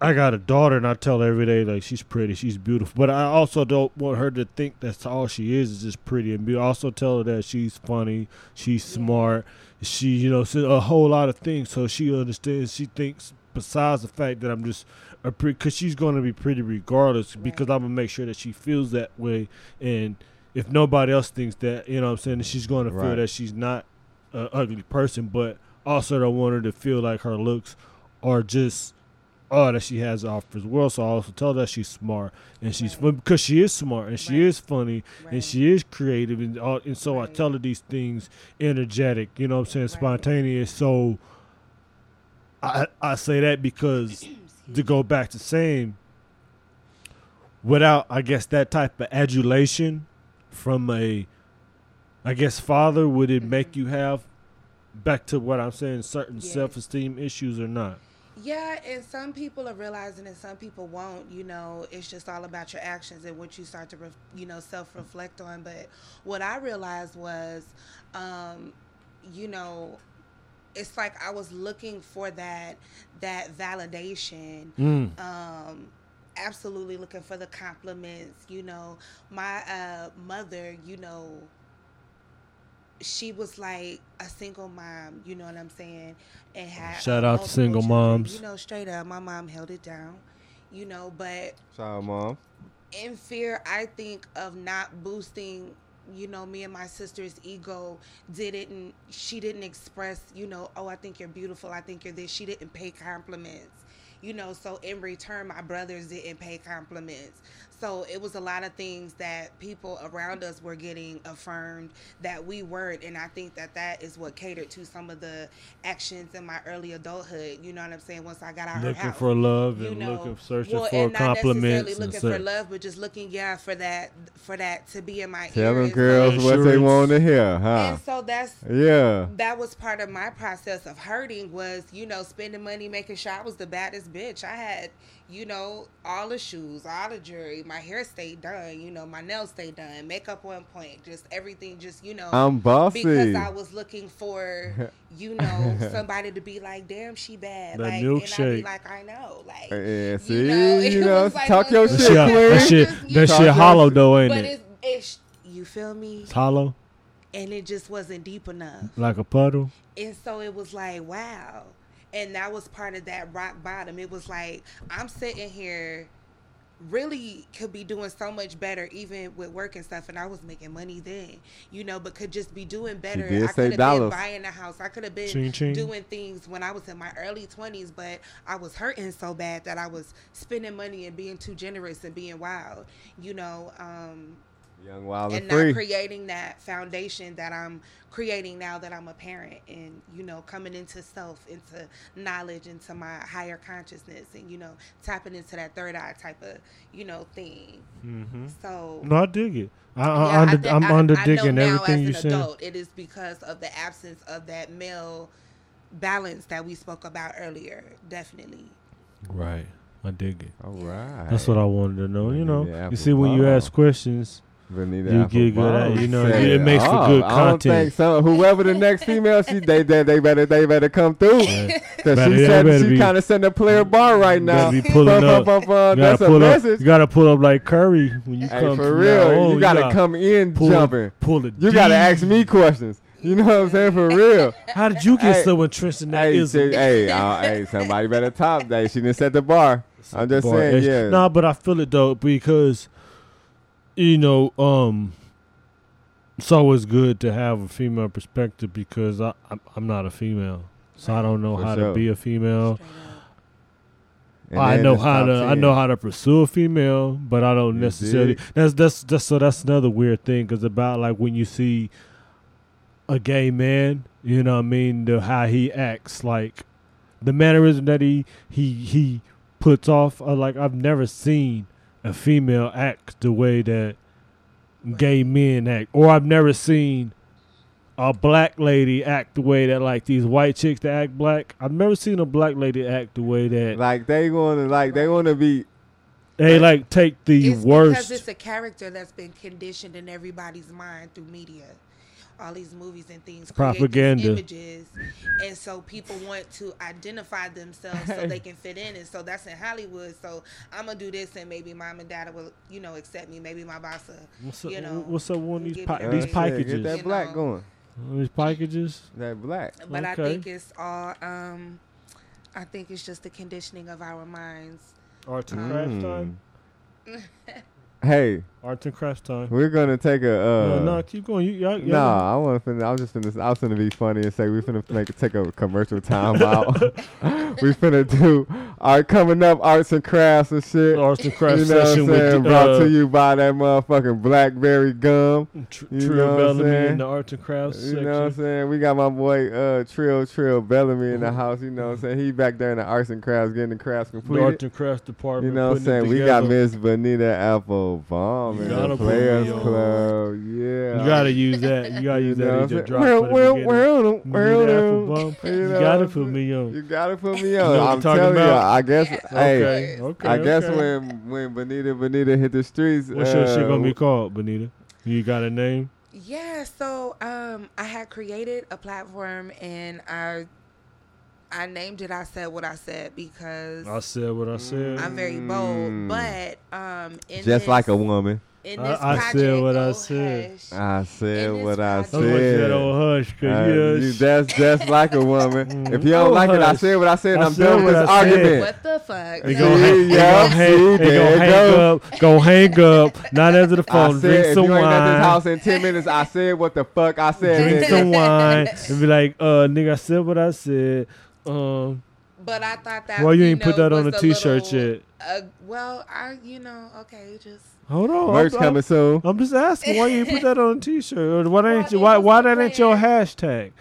I got a daughter and I tell her every day like she's pretty, she's beautiful. But I also don't want her to think that's all she is is just pretty and beautiful. I also tell her that she's funny, she's smart, she you know a whole lot of things. So she understands. She thinks besides the fact that I'm just a pretty because she's going to be pretty regardless because I'm gonna make sure that she feels that way and. If nobody else thinks that, you know what I'm saying, she's going to feel Right. that she's not an ugly person, but also don't want her to feel like her looks are just all that she has to offer as well. So I also tell her that she's smart and she's fun because she is smart and she Right. is funny Right. and she is creative and all, and so I tell her these things energetic. You know what I'm saying? Right. Spontaneous. So I I say that because [clears throat] to go back to saying without I guess that type of adulation from a I guess father would it make mm-hmm. you have back to what I'm saying certain Yes. self-esteem issues or not Yeah, and some people are realizing and some people won't. You know, it's just all about your actions and what you start to, ref, you know, self reflect on. But what I realized was, um, you know, it's like I was looking for that that validation. mm. Um, absolutely looking for the compliments. You know, my uh, mother, you know, she was like a single mom. You know what I'm saying? And had Shout out to single children. moms. You know, straight up, my mom held it down. You know, but Shout out, mom. in fear i think of not boosting you know me and my sister's ego didn't she didn't express you know oh i think you're beautiful i think you're this she didn't pay compliments you know so in return my brothers didn't pay compliments so it was a lot of things that people around us were getting affirmed that we weren't and i think that that is what catered to some of the actions in my early adulthood you know what i'm saying once i got out of her looking house for love you and know, looking searching well, for and not compliments necessarily and looking for love, but just looking, yeah, for that, for that to be in my Tell ear. girls so- what they want to hear, huh? And so that's Yeah. that was part of my process of hurting was you know spending money making sure I was the baddest bitch. I had you know all the shoes, all the jewelry, my hair stayed done, you know my nails stayed done, makeup on point, just everything, just you know I'm bossy. because I was looking for, you know, [laughs] somebody to be like, "Damn, she bad." That like, and I'd be like, "I know," like, eh, Yeah, see, you know, [laughs] it you know, like talk your of That shit, shit, that shit, that shit hollow though, ain't but it? it's, it's, you feel me? It's hollow And it just wasn't deep enough, like a puddle. and so it was like, wow, and that was part of that rock bottom. It was like I'm sitting here. Really could be doing so much better, even with work and stuff. And I was making money then, you know, but could just be doing better. did I could have been dollars. buying a house. I could have been Ching, ching. doing things when I was in my early 20s, but I was hurting so bad that I was spending money and being too generous and being wild, you know, um, Young, wild, and and free. not creating that foundation that I'm creating now that I'm a parent and, you know, coming into self, into knowledge, into my higher consciousness and, you know, tapping into that third eye type of, you know, thing. Mm-hmm. So. No, I dig it. I, I, Yeah, under, thi- I'm I- under I know digging now everything as you an said. adult, It is because of the absence of that male balance that we spoke about earlier. Definitely. Right, I dig it. All right. That's what I wanted to know. You know, Yeah, you see when you ask questions, Boniita You get good at it, you know, it makes for off. good I don't content. think so. Whoever the next female, she they they, they better they better come through. Cause Better- she said she kind of setting a player bar right now. be pulling up. you That's a up. message. You gotta pull up like Curry when you Hey, come for real, now on. you gotta gotta come in pull, jumping. Pull the. You gotta ask me questions. You know what I'm saying? For real. How did you get Hey, so entrenched in that hey, ism? hey, uh, hey, somebody better top that. She didn't set the bar. [laughs] I'm just saying, yeah. Nah, but I feel it though because, you know, um, it's always good to have a female perspective because I, I'm, I'm not a female, so I don't know For how sure. to be a female. Straight up. And I know how top to I know how to pursue a female, but I don't You necessarily. dig? That's that's that's so that's another weird thing because about like when you see a gay man, you know what I mean, the how he acts, like the mannerism that he he he puts off. Uh, like I've never seen a female act the way that gay men act, or I've never seen a black lady act the way that like these white chicks that act black. I've never seen a black lady act the way that Like they wanna, like they wanna be. they like take the worst. It's because it's a character that's been conditioned in everybody's mind through media. All these movies and things, create these Propaganda. images, and so people want to identify themselves so they [laughs] can fit in. And so that's in Hollywood. So I'm gonna do this, and maybe mom and dad will, you know, accept me. Maybe my boss will. What's up? you know, what's up? One of these give pi- these packages. Get that You black know. going. These packages. That black. But I think it's all. um I think it's just the conditioning of our minds. Arts and Mm. crafts time. [laughs] Hey, Arts and crafts time. We're gonna take a. Uh, no, no, keep going. You, y'all, y'all Nah, I want to. Finna, I was just finna. I was finna be funny and say we finna make take a commercial time out. [laughs] we finna do art coming up, arts and crafts and shit. Arts and crafts you know what session I'm saying? the, Brought uh, to you by that motherfucking blackberry gum. Tr- you Trill know what I'm Bellamy in the arts and crafts You section. know what I'm saying? We got my boy uh Trill Trill Bellamy in the house. You know what I'm saying? He back there in the arts and crafts getting the crafts the arts and crafts department. You know what I'm saying? We got. Miss Bonita Applebaum You gotta the put me Players. Club. Yeah. You gotta use that. You gotta use You know that what as your I'm drop saying? Well, well, well, well, Applebaum. you You gotta put me on. You gotta put me You on. know I'm I'm talking telling you, about? I guess. Yeah. Hey, Okay, okay. I guess okay. when when Boniita Boniita hit the streets, What's your shit uh, gonna be called, Boniita? You got a name? Yeah, so um, I had created a platform and I I named it I said what I said because I said what I said. I'm very Mm. bold, but um, in just this, like a woman. in I- this I project, said what I oh, said. hush. I said what I project- I'm said. that old hush, cause Uh, you, you- know, that's just like a woman. Mm. [laughs] If you don't Oh, like it, I said what I said. I I'm done with what this I said. argument. What the fuck? They See, gonna hang, they yeah, gonna hang, they gonna hang go. up, go hang up, not answer the I phone, said, drink if some you ain't at this wine, house in ten minutes, I said what the fuck I [laughs] said. drink some wine, and be like, uh, nigga, I said what I said. Um, But I thought that. why you ain't put that on a t-shirt little, yet? Uh, well, I, you know, okay, just. Hold on, Merch I'm, coming soon. I'm, I'm just asking why you ain't put that on a [laughs] t-shirt, or why that ain't Well, it why why that ain't your hashtag?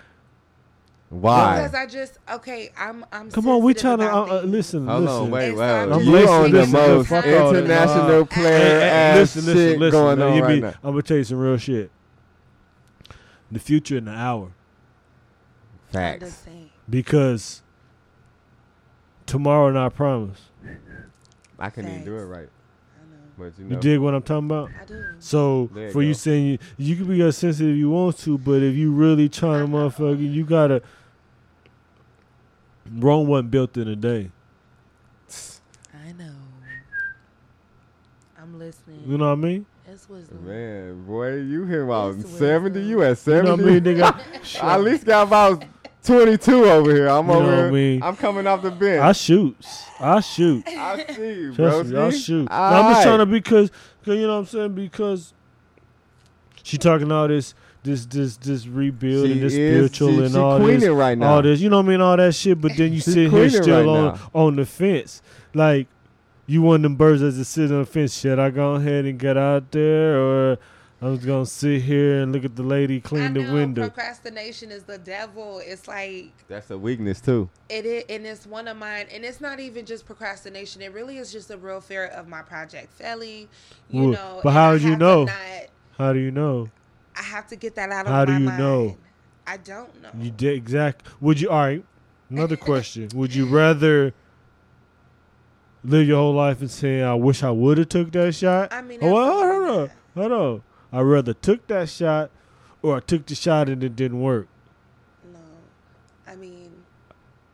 Why? Because I just okay. I'm. I'm. Come on, we trying to uh, uh, listen, Hold listen. on, wait, wait. not- I'm You listen, on the listen, most fuck all that. international player Hey, hey, ass listen, listen, shit listen. going Now, on right be- now. I'm gonna tell you some real shit. The future in the hour, I'm Facts. Just saying. because tomorrow not promise. I couldn't even do it right, but you You dig what I'm talking about? I do. So There you for you go. saying you, you can be as sensitive you want to, but if you really trying to motherfucker, you gotta. Rome wasn't built in a day. I know. I'm listening. You know what I mean? It's wisdom. Man, boy, you hit about It's seventy. wisdom. You at You seventy? know what I mean, nigga? I [laughs] at least got about twenty-two over here. I'm You over what I here. mean? I'm coming off the bench. I shoot. I shoot. I see you, bro. I'll shoot. All I'm just trying to because, cause you know what I'm saying because she talking all this, this, this, this rebuild She and this is- spiritual she- and she all this, right now. all this. You know what I mean? All that shit. But then you sit here still right on now. on the fence, like you one of them birds that just sit on the fence. Should I go ahead and get out there, or I'm just gonna sit here and look at the lady I clean the know window? procrastination is the devil. It's like That's a weakness too. it is, and it's one of mine. And it's not even just procrastination. It really is just a real fear of my project failing. You Well, know. but how do you know? Not, How do you know? I have to get that out of How do you mind. know? I don't know. You did exact. Would you? All right. Another [laughs] question. Would you rather live your whole life and say, "I wish I would have took that shot"? I mean, Oh, well, hold on, hold on. I rather took that shot, or I took the shot and it didn't work. No, I mean,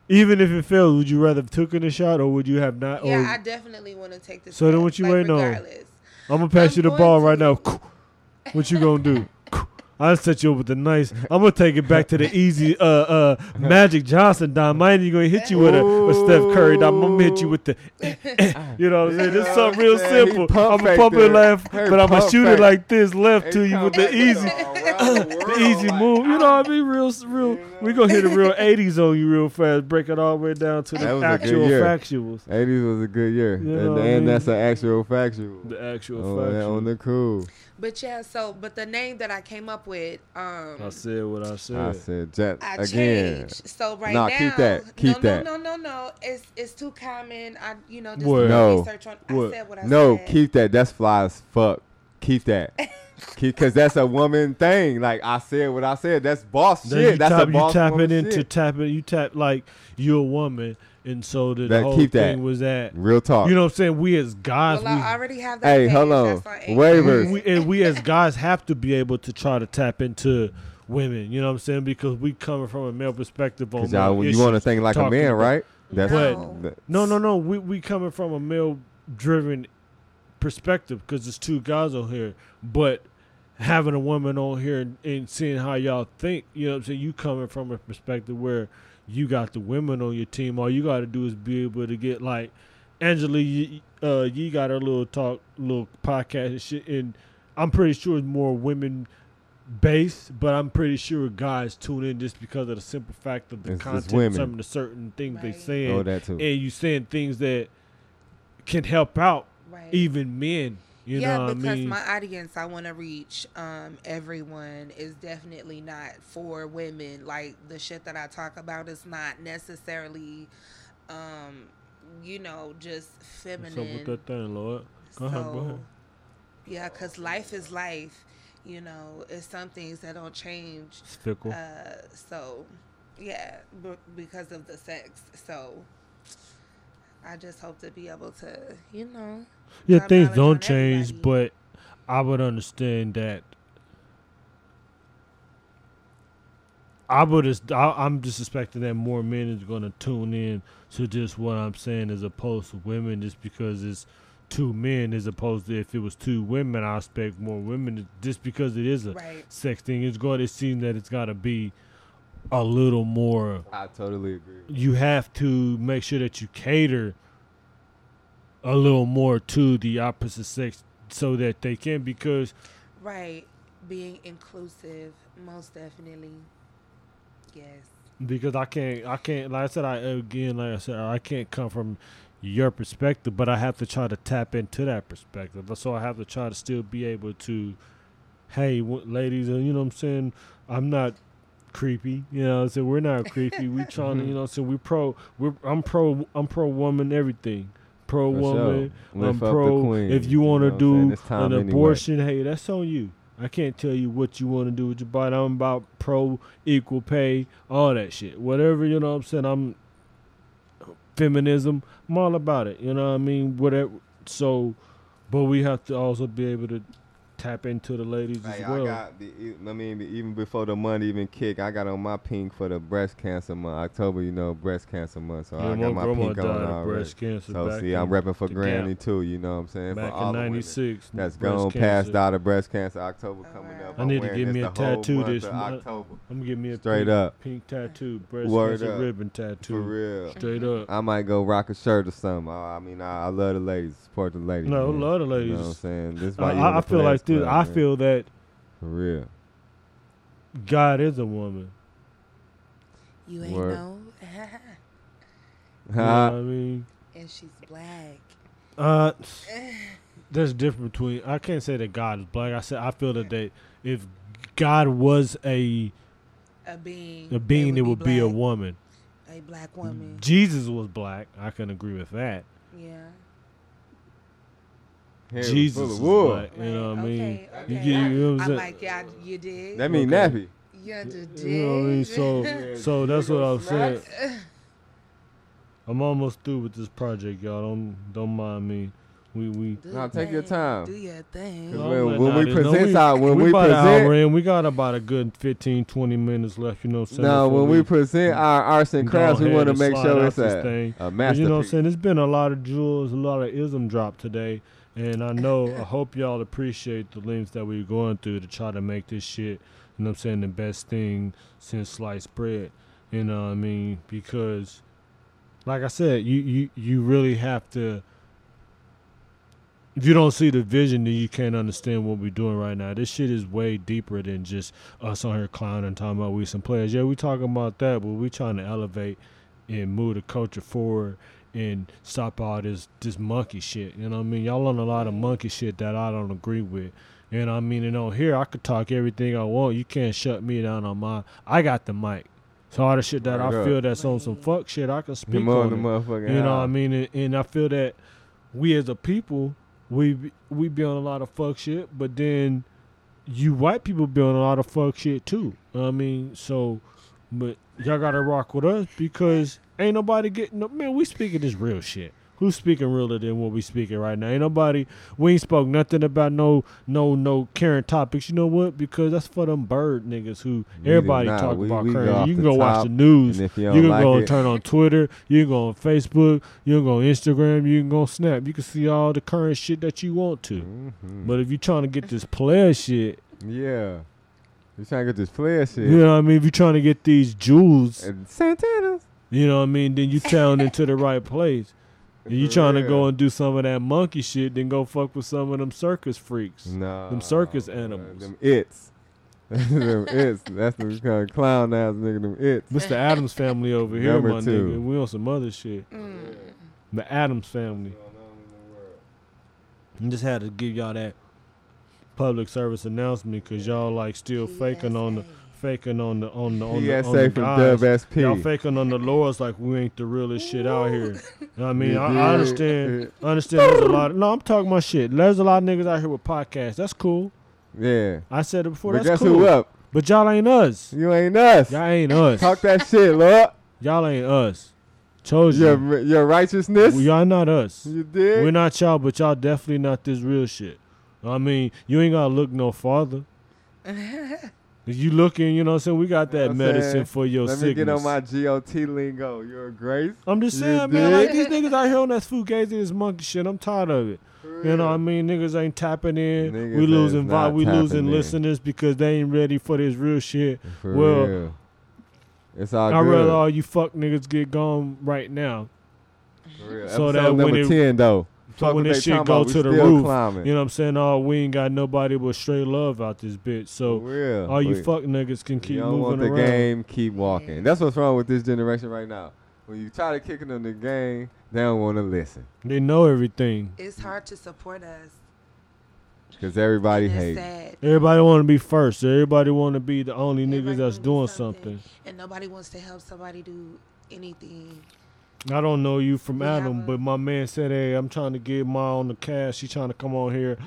Even if it failed, would you rather have taken the shot, or would you have not? yeah, or, I definitely want to take this. So then what you like, waiting on? I'm gonna pass I'm you the ball to- right now. [laughs] What you gonna do? [laughs] I set you up with the nice. I'm gonna take it back to the easy. Uh, uh, Magic Johnson dime. I ain't even gonna hit you with a, a Steph Curry dime. I'm gonna hit you with the. you know what I'm saying? This is something real simple. I'm gonna pump it left, but I'm gonna shoot it like this, left to you with the easy, the [laughs] the easy move. You know what I mean? Real, real. We gonna hit a real [laughs] 80s on you real fast. Break it all the way down to the was a good actual factuals. 80s was a good year, You know and, and that's an actual factual. The actual Oh, yeah, factuals. on the cool. But yeah, so but the name that I came up with, um, I said what I said. I said jet I again. changed. So right Nah, now, keep that. Keep no, that. No, no, no, no. It's it's too common. I you know just What? doing No. research on. What? I said what I No, said. No, keep that. That's fly as fuck. Keep that. [laughs] keep because that's a woman thing. Like I said, what I said. That's boss Then shit. That's tap, a boss you tap woman it into shit. tap. You tap like you're a woman, and so the, That- whole keep that. thing was that. Real talk. You know what I'm saying? We as guys, Well, I already have that. Hey, hold page. on. That's on Wait, Anchor. Waivers. we, we and we as guys have to be able to try to tap into women. You know what I'm saying? Because we coming from a male perspective on Because y'all, male you want to think like a man, right? That's No. that- No, no, no. We we coming from a male driven perspective because it's two guys on here, but having a woman on here and, and seeing how y'all think, you know what I'm saying? You coming from a perspective where you got the women on your team. All you got to do is be able to get like Angela, you, uh, you got her little talk, little podcast and shit, and I'm pretty sure it's more women based, but I'm pretty sure guys tune in just because of the simple fact of the It's content, women. some of the certain things they Right. saying, Oh, that too. and you saying things that can help out Right. even men. You yeah, know what I because mean? my audience I want to reach um, everyone is definitely not for women. Like the shit that I talk about is not necessarily, um, you know, just What's feminine. up with that thing, Lord? Go ahead, go ahead. Yeah, because life is life. You know, it's some things that don't change. Fickle. Uh, so, yeah, b- because of the sex. So, I just hope to be able to, you know. yeah, things don't change, everybody. but I would understand that. I would. just- I, I'm just expecting that more men is going to tune in to just what I'm saying, as opposed to women, just because it's two men, as opposed to if it was two women, I expect more women. Just because it is a Right. sex thing, it's going to seem that it's got to be a little more I totally agree. you have to make sure that you cater a little more to the opposite sex so that they can because Right. Being inclusive, most definitely. Yes. because I can't I can't like I said I again like I said I can't come from your perspective but I have to try to tap into that perspective so I have to try to still be able to hey ladies uh, you know what I'm saying I'm not creepy you know what I'm saying we're not creepy we [laughs] trying to you mm-hmm. know so we pro we're I'm pro I'm pro woman everything pro For woman sure. I'm pro. queen, If you want to what I'm saying? do an anyway. abortion, hey, that's on you. I can't tell you what you want to do with your body. I'm about pro equal pay, all that shit. Whatever you know, what I'm saying I'm feminism. I'm all about it. You know what I mean? Whatever. So, but we have to also be able to tap into the ladies Hey, as well. I got the, e- I mean, even before the money even kick, I got on my pink for the breast cancer month. October, you know, breast cancer month. So yeah, I my got my pink died on already. breast cancer. So see, I'm repping for Granny Gap. too. You know what I'm saying? back for all in the women '96. That's breast gone cancer. passed out of breast cancer. October oh, coming Alright. up. I I'm need to wearing get me a tattoo this month. October. I'm gonna give me a Straight pink, up. pink tattoo, breast Word cancer up. ribbon tattoo. For real. Straight up. I might go rock a shirt or something. I, I mean, I, I love the ladies. Support the ladies. No, man. love the ladies. You know what. I'm saying? This I, why you in I, the I feel like Players this. Club, I man. feel that For real. God is a woman. You ain't Word. know. [laughs] You know what I mean, and she's black. uh, [laughs] there's a difference between. I can't say that God is black. I said I feel that they, [laughs] if God was a A being. a being, they it would be a woman. A black woman. Jesus was black. I can agree with that. Yeah. Hair Jesus full was of wool. black. You know what I mean? Okay, You get- you know what I'm I'm saying? like, yeah, you did. That mean Okay. nappy. Yeah, you did. You know what I mean? So, [laughs] so that's what I'm saying. I'm almost through with this project, y'all. Don't don't mind me. We we. Do Nah, your take your time. Do your thing. Cause No, when- when we there's no- present our- when we about an present- hour in, we got about a good 15, 20 minutes left. You know what I'm saying? No, before when we present our arts and crafts, we want to make sure it's this a, thing. a But masterpiece. you know what I'm saying? It's been a lot of jewels, a lot of ism drop today. And I know, I hope y'all appreciate the links that we're going through to try to make this shit, you know what I'm saying, the best thing since sliced bread. You know what I mean? Because, like I said, you, you, you really have to. If you don't see the vision, then you can't understand what we're doing right now. This shit is way deeper than just us on here clowning, and talking about we some players. Yeah, we talking about that, but we trying to elevate and move the culture forward and stop all this this monkey shit. You know what I mean? Y'all on a lot of mm-hmm. monkey shit that I don't agree with. You know what I mean? And on here I could talk everything I want. You can't shut me down on my I got the mic. So all the shit that I up. feel that's on some fuck shit I can speak on the it. motherfucking You know what I mean? And, and I feel that we as a people, we we be on a lot of fuck shit, but then you white people be on a lot of fuck shit too. You know what I mean, so but y'all gotta rock with us because ain't nobody getting no man. We speaking this real shit. Who's speaking realer than what we speaking right now? Ain't nobody. We ain't spoke nothing about no no no current topics. You know what? Because that's for them bird niggas who We everybody talk We- about we current. You can go watch the news. You You can like go it, turn on Twitter. You can go on Facebook. You can go on Instagram. You can go on Snap. You can see all the current shit that you want to. Mhm. But if you trying to get this player shit, yeah, you trying to get this player shit. you know what I mean? If you trying to get these jewels, And Santana's. You know what I mean? Then you town into the right place. And [laughs] you For trying to go and do some of that monkey shit, then go fuck with some of them circus freaks. No. Them circus man, animals. Them its. [laughs] them its. That's the kind of clown ass nigga. Them its. Mr. Addams family over here, Number my two. nigga. We on some other shit. Mm. The Addams family. I just had to give y'all that public service announcement because y'all like still faking on the faking on the on the on the, on the from guys. Dub SP. Y'all faking on the lords like we ain't the realest shit out here. You know what I mean, I, I understand. I understand. There's a lot. no, I'm talking my shit. There's a lot of niggas out here with podcasts. That's cool. Yeah. I said it before. But That's guess cool. who up? But y'all ain't us. You ain't us. Y'all ain't us. Talk that shit, Lord. Y'all ain't us. Chose you. Your your righteousness. Well, y'all not us. you did. We're not y'all, but y'all definitely not this real shit. I mean, you ain't gotta look no farther. [laughs] You looking, you know what I'm saying? We got that know medicine saying? for your Let sickness. me get on my GOT lingo. You're a grace. I'm just You saying, man, like these niggas out here on that fugazi this monkey shit. I'm tired of it. You know what I mean? Niggas ain't tapping in. Niggas we losing vibe. We losing in. listeners because they ain't ready for this real shit. For Well, real. It's all I'd good. rather all you fuck niggas get gone right now. For real. so Episode that when number it- ten though. So Fuck when this shit go about, to the roof, climbing. you know what I'm saying? Oh, we ain't got nobody but straight love out this bitch. So real. all you We- fuck niggas can keep you don't want moving the around. game, keep walking. That's what's wrong with this generation right now. When you try to kick it on the game, they don't want to listen They know everything. It's hard to support us. because everybody hates. sad. Everybody want to be first. Everybody want to be the only Everybody niggas that's doing something. something. And nobody wants to help somebody do anything. I don't know you from We Adam, a- but my man said, "Hey, I'm trying to get my on the cash. She trying to come on here,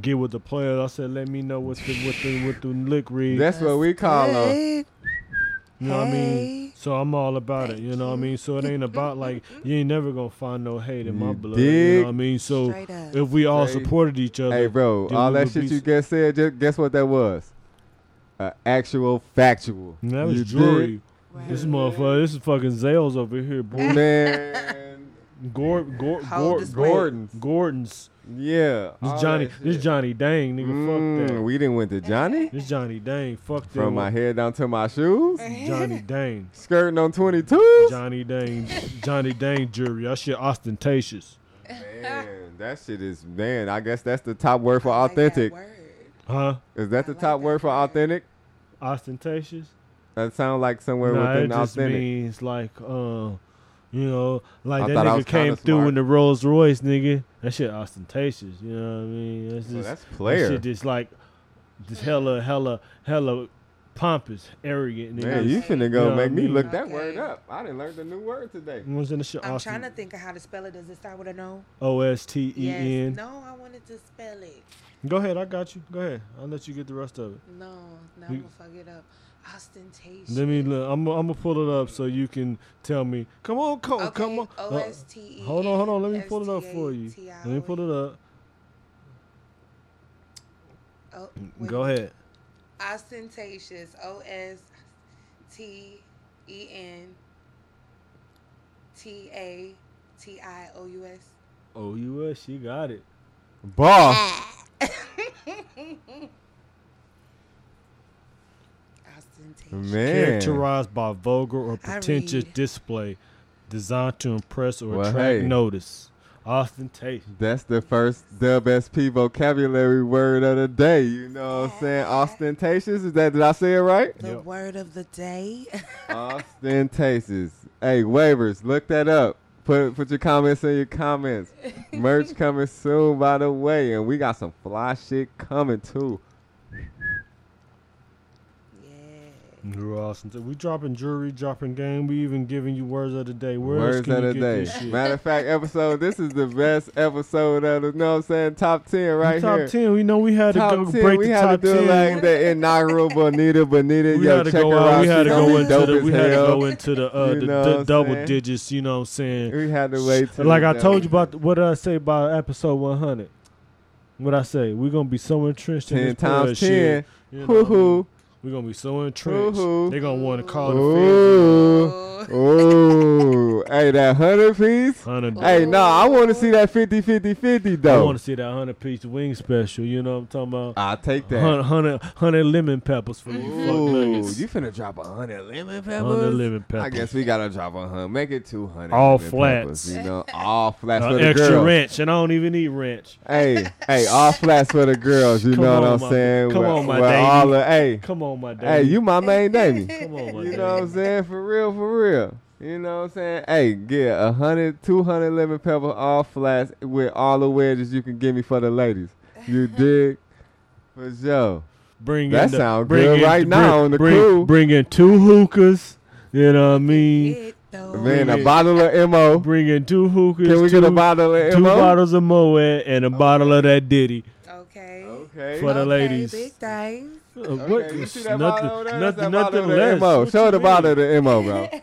get with the players." I said, "Let me know what's the what the what the lick read." That's what we call them. You know what I mean? So I'm all about it. You know what I mean? So it ain't about like you ain't never gonna find no hate in my You blood. You know what I mean? So if we all Straight- supported each other, Hey, bro, all that shit be you s- just said, just guess what that was? Uh, actual factual. and that was You jewelry. Right. This motherfucker, this is fucking Zales over here, dig? boy. Man, Gord, Gord, Hold Gord, the. Gordon's. Gordon's. Yeah. This all Johnny, this. Johnny Dang, nigga. Mm, fuck that. We didn't went to Johnny This Johnny Dang, fuck that. from my head down to my shoes. [laughs] Johnny Dang, Skirting on 22? Johnny Dang, Johnny Dang jury. That shit ostentatious, Man, that shit is man. I guess that's the top word for I like authentic. word. huh? Is that the like top that word for word. authentic? Ostentatious. That sounds like somewhere Nah, within it just authentic. means like, uh, you know, like I that nigga came through smart. in the Rolls Royce, nigga. That shit ostentatious. You know what I mean? That's So just that's that shit just like, just hella, hella, hella pompous, arrogant. Nigga. Man, you Okay. finna go You know make me mean? look that Okay. word up. I didn't learn the new word today. You know what I'm shit I'm Austin- trying to think of how to spell it. Does it start with a no? O S T E Yes. No, I wanted to spell it. Go ahead, I got you. Go ahead. I'll let you get the rest of it. No, now You- I'm gonna fuck it up. Ostentatious. Let me look. I'm, I'm gonna pull it up so you can tell me. Come on, come, Okay, come on. O Uh, S T E. hold on, hold on. Let me pull it up for you. Let me pull it up. Oh. Go ahead. Ostentatious. O S T E N T A T I O U S. Oh, you. She got it. Boss. Ostentatious. Man. Characterized by vulgar or pretentious display, designed to impress or Well, attract hey. notice. Ostentatious. That's the first Dub SP vocabulary word of the day. You know what I'm saying? Ostentatious. Is that did I say it right? The Yep. word of the day. Ostentatious. Hey, waivers, look that up. Put put your comments in your comments. Merch [laughs] coming soon, by the way, and we got some fly shit coming too. You're awesome. We dropping jewelry, dropping game. We even giving you words of the day. Where Words of the day. Matter of fact, episode. This is the best episode of the. You know what I'm saying? Top ten right here. top ten. We know we had Top to go 10, break we the had top to do ten. like the inaugural Boniita Boniita. we Yo, had to go out. We had to go into the. We had to go into the uh, [laughs] You the, know the double saying? digits. You know what I'm saying? We had to wait. till Like I told you about what did I say about episode 100? What I say? We're gonna be so entrenched in this times ten. You know, Hoo hoo. We're gonna be so entrenched. They're gonna want to call the Ooh. Oh. Ooh, hey, that hundred piece. Hundred. Hey, no, I want to see that 50 50 50 I want to see that hundred piece wing special. You know what I'm talking about? I'll take that. Hundred, hundred, hundred lemon peppers for you. Ooh, you finna drop a hundred lemon peppers? Hundred lemon peppers. I guess we gotta drop a hundred. Make it two hundred. All lemon flats. peppers, you know, all flats Uh, for the girls. extra girls. ranch, and I don't even eat ranch. Hey, hey, all flats for the girls. You Come know what I'm my- saying? come Where- on, my all the, hey, Come on, my daddy. hey, you my main Davy. [laughs] Come on, my You daddy. know what I'm saying? For real, for real. You know what I'm saying? Hey, get a hundred, two hundred lemon pepper all flats with all the wedges you can give me for the ladies. You [laughs] dig? For sure. Bring That in the, sound bring good in- right now on the bring, crew. Bring in two hookahs. You know what I mean? It. Man, a bottle of Mo. Bring in two hookahs. Can we two, get a bottle of two Mo? bottles of Moet and a bottle of that Diddy Okay. Okay. for the Okay, ladies. Big thing. Uh, Okay, what? you see that nothing, bottle over there? That's nothing, that nothing bottle of less. Mo. What Show you the mean? bottle of the Mo, bro. [laughs]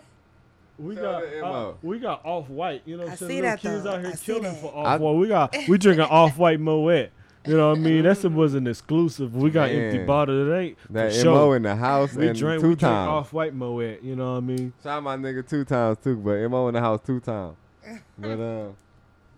We Show got, the uh, MO. we got off white. You know what I I'm see saying? Little that, kids though. out here I see killing that. for I- off white. We got we [laughs] drinking off white Moet. You know what I mean? That was an exclusive. We got empty Man. bottles. It ain't That for Mo sure. in the house We and drink two we times. off white Moet. You know what I mean? Shout out my nigga two times too, but Mo in the house two times. But um,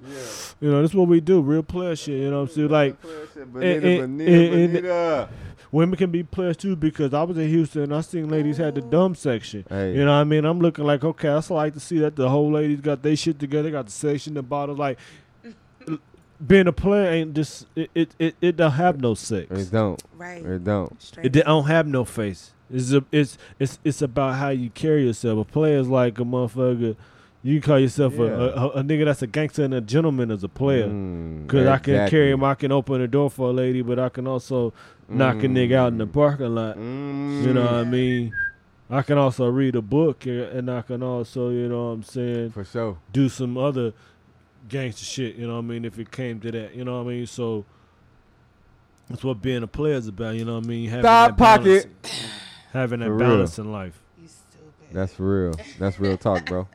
yeah. You know, that's what we do. Real player shit. You know what I'm saying? Like Boniita, and- Boniita, and- Boniita. Women can be players too because I was in Houston and I seen ladies had the dumb section. Hey. You know what I mean? I'm looking like, okay, I still like to see that the whole ladies got their shit together, got the section, the bottles. Like [laughs] being a player ain't just it it, it, it don't have no sex. It don't. Right. It don't. Straight It don't have no face. It's a, it's it's it's about how you carry yourself. A player's like a motherfucker. You call yourself a, Yeah. a, a, a nigga that's a gangster and a gentleman as a player. Mm, Cause I can carry him, I can open the door for a lady, but I can also knock a nigga out in the Mm. parking lot. Mm. You know what I mean? I can also read a book and I can also, you know what I'm saying, For sure. do some other gangster shit, you know what I mean, if it came to that, you know what I mean? So that's what being a player is about, you know what I mean? Having Stop that balance, pocket. having that For real. balance in life. You stupid. That's real. That's real talk, bro.